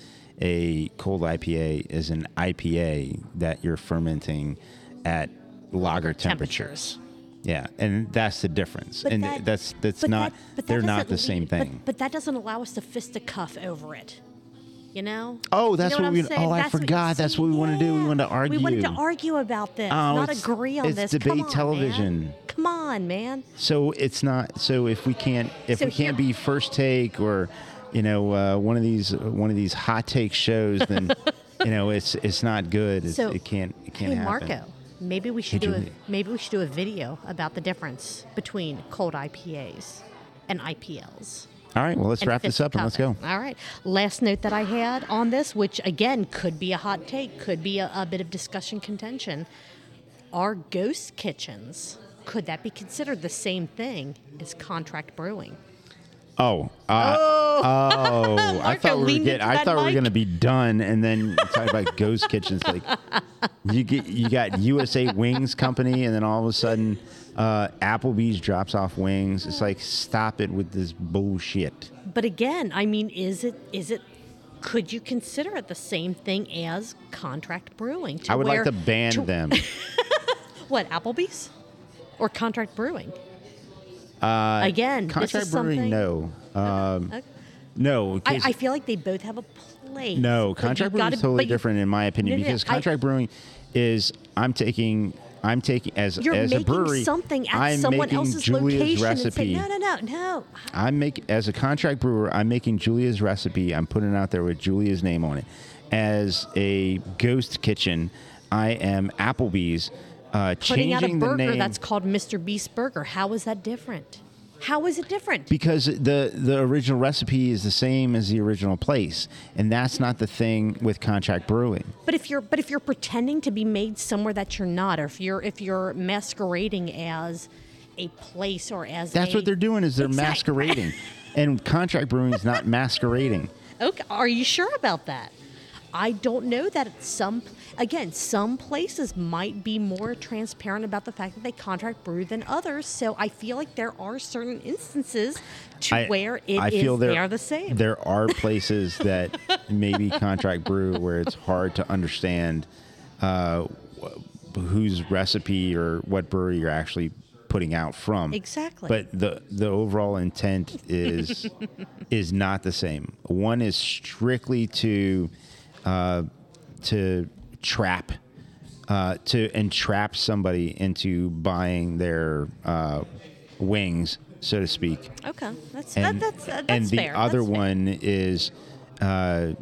A cold IPA is an IPA that you're fermenting at lager temperatures. Temperatures. Yeah, and that's the difference. But and that- that's that's not. that- but they're not the same lead- but- thing. But, that doesn't allow us to fisticuff over it. You know? Oh, You that's know what I'm we- oh, I That's what- forgot. That's what we wanna do. We want to We wanted to argue. argue about this, Oh, not it's- agree on it's this. debate Come on, television. Man. Come on, man. So it's not. So if we can't, if So we can't here- be first take or, you know, uh, one of these one of these hot take shows, then [LAUGHS] you know it's it's not good. It's, So, it can't it can't hey, happen. Marco, maybe we should Hey, do a maybe we should do a video about the difference between cold IPAs and IPLs. All right, well let's wrap this up and let's go. All right. Last note that I had on this, which again could be a hot take, could be a, a bit of discussion contention, are ghost kitchens. Could that be considered the same thing as contract brewing? Oh, uh, oh! I thought we were get, I thought we were going to be done, and then talk about ghost kitchens. Like you get you got USA Wings Company, and then all of a sudden, uh, Applebee's drops off wings. It's like stop it with this bullshit. But again, I mean, is it is it? Could you consider it the same thing as contract brewing? to I would where- like to ban to- them. [LAUGHS] What Applebee's or contract brewing? Uh, Again, this contract is brewing, something- no, um, Okay. no. I, I feel like they both have a place. No, contract brewing gotta- is totally you- different in my opinion No, no, no, because I- contract brewing is I'm taking I'm taking as You're as a making brewery something at I'm someone making else's Julia's location recipe. and say, no, no, no, no. I'm making as a contract brewer. I'm making Julia's recipe. I'm putting it out there with Julia's name on it. As a ghost kitchen, I am Applebee's. Uh, Putting out a burger that's called Mr. Beast Burger. How is that different? How is it different? because the the original recipe is the same as the original place, and that's not the thing with contract brewing. But if you're but if you're pretending to be made somewhere that you're not, or if you're if you're masquerading as a place or as That's a- what they're doing is they're masquerading, [LAUGHS] and contract brewing is not masquerading. Okay, are you sure about that? I don't know that some again some places might be more transparent about the fact that they contract brew than others. So I feel like there are certain instances to I, where it I is- feel there, they are the same. There are [LAUGHS] places that maybe contract brew where it's hard to understand uh, whose recipe or what brewery you're actually putting out from. Exactly. But the the overall intent is [LAUGHS] is not the same. One is strictly to uh, to trap uh, to entrap somebody into buying their uh, wings, so to speak Okay, that's and, that, that's that, and the fair. other that's fair. one is uh,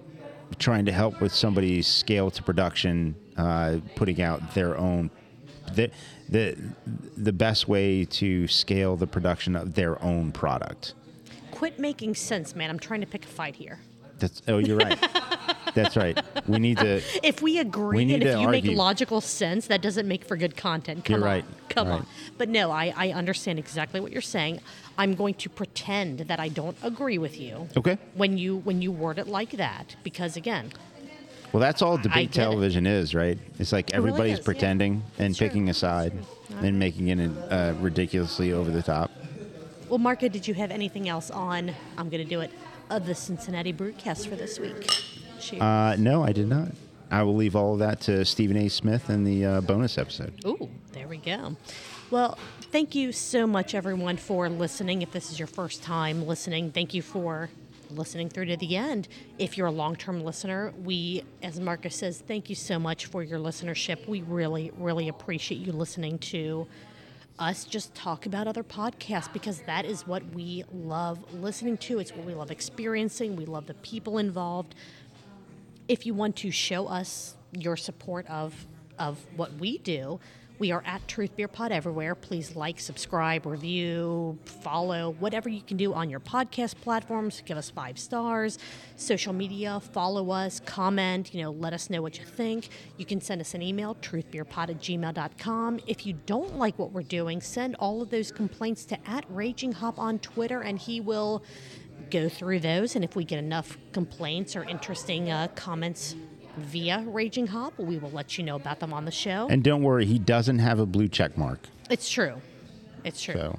trying to help with somebody's scale to production uh, putting out their own. The, the the best way to scale the production of their own product. Quit making sense, man. I'm trying to pick a fight here. That's oh, you're right. [LAUGHS] That's right. We need to. [LAUGHS] If we agree We and if you make logical sense, that doesn't make for good content. Come You're on. right. Come Right. on. But no, I, I understand exactly what you're saying. I'm going to pretend that I don't agree with you Okay. when you when you word it like that. Because again, Well, that's all debate television is, right? It's like really everybody's is, yeah. pretending and It's true. picking a side and making it uh, ridiculously over the top. well, Marco, did you have anything else on? I'm going to do it. Of the Cincinnati Brewcast for this week. Cheers. Uh, no, I did not. I will leave all of that to Stephen A. Smith in the uh, bonus episode. Ooh, there we go. Well, thank you so much, everyone, for listening. If this is your first time listening, thank you for listening through to the end. If you're a long term listener, we, as Marcus says, thank you so much for your listenership. We really, really appreciate you listening to us just talk about other podcasts because that is what we love listening to. It's what we love experiencing. We love the people involved if you want to show us your support of of what we do, we are at Truth Beer Pod everywhere. Please like, subscribe, review, follow, whatever you can do on your podcast platforms. Give us five stars. Social media, follow us, comment, you know, let us know what you think. You can send us an email, truthbeerpod at gmail.com. If you don't like what we're doing, send all of those complaints to at Raging Hop on Twitter and he will go through those, and if we get enough complaints or interesting uh, comments via Raging Hop, we will let you know about them on the show. And don't worry, he doesn't have a blue check mark. it's true. It's true. So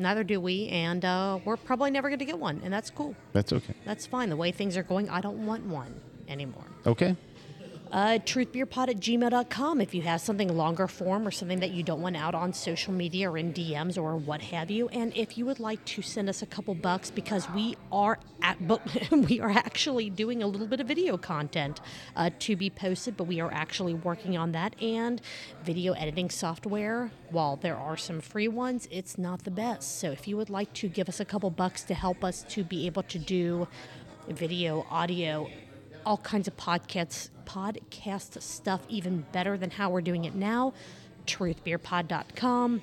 Neither do we, and uh, we're probably never going to get one, and that's cool. that's okay. That's fine. The way things are going, I don't want one anymore. Okay. Uh, truthbeerpod at gmail.com if you have something longer form or something that you don't want out on social media or in DMs or what have you. And if you would like to send us a couple bucks because we are at, [LAUGHS] we are actually doing a little bit of video content uh, to be posted, but we are actually working on that and video editing software. While there are some free ones, it's not the best. So if you would like to give us a couple bucks to help us to be able to do video, audio, all kinds of podcasts, podcast stuff even better than how we're doing it now. Truthbeerpod.com.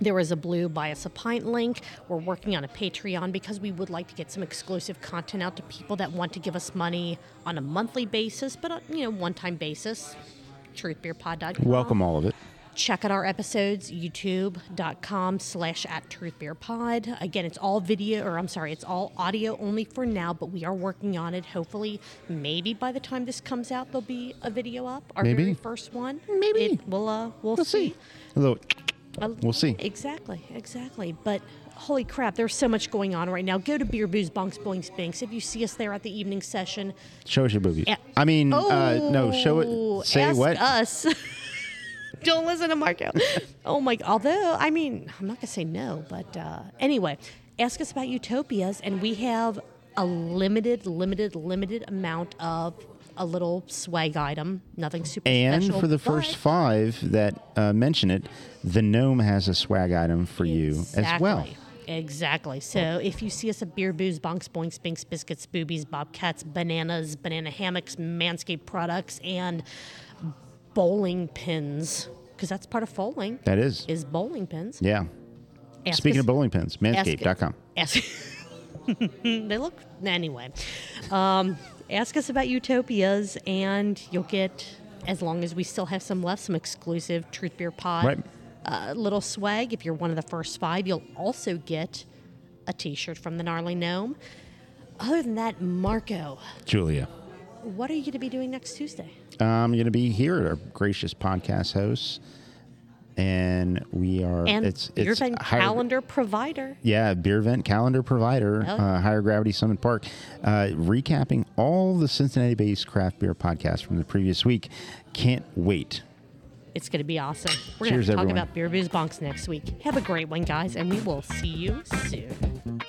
There is a blue buy us a pint link. We're working on a Patreon because we would like to get some exclusive content out to people that want to give us money on a monthly basis, but on, you know, one-time basis. Truthbeerpod.com Welcome all of it. Check out our episodes youtube.com slash at truthbeerpod again it's all video or i'm sorry it's all audio only for now but we are working on it hopefully maybe by the time this comes out there'll be a video up our Maybe. very first one Maybe. it, we'll uh we'll, We'll see. Uh, We'll see. exactly exactly but holy crap there's so much going on right now go to beer booze bunks boings binks if you see us there at the evening session Show us your boobies. Yeah. I mean, uh, no, show Oh, it. Say ask what? us. [LAUGHS] [LAUGHS] Don't listen to Marco. [LAUGHS] oh my! Although I mean, I'm not gonna say no, but uh, anyway, ask us about utopias, and we have a limited, limited, limited amount of a little swag item. Nothing super And special. for the but- first five that uh, mention it, the gnome has a swag item for you as well. Exactly. Exactly. So if you see us at Beer Booze, Bonks, Boinks, Binks, Biscuits, Boobies, Bobcats, Bananas, Banana Hammocks, Manscaped products, and bowling pins, because that's part of bowling. That is. is bowling pins. Yeah. Ask Speaking us- of bowling pins, manscaped.com. Ask, [LAUGHS] they look anyway. Um, ask us about utopias, and you'll get, as long as we still have some left, some exclusive Truth Beer Pod Right. uh, little swag. If you're one of the first five, you'll also get a T-shirt from the Gnarly Gnome. Other than that, Marco, Julia. what are you going to be doing next Tuesday? I'm going to be here at our gracious podcast host. And we are, And it's, your it's event higher- calendar provider. Yeah, beer event calendar provider, Oh, uh, Higher Gravity Summit Park, uh, recapping all the Cincinnati-based craft beer podcasts from the previous week. Can't wait. It's going to be awesome. We're going to talk everyone. about beer booze bonks next week. Have a great one, guys, and we will see you soon.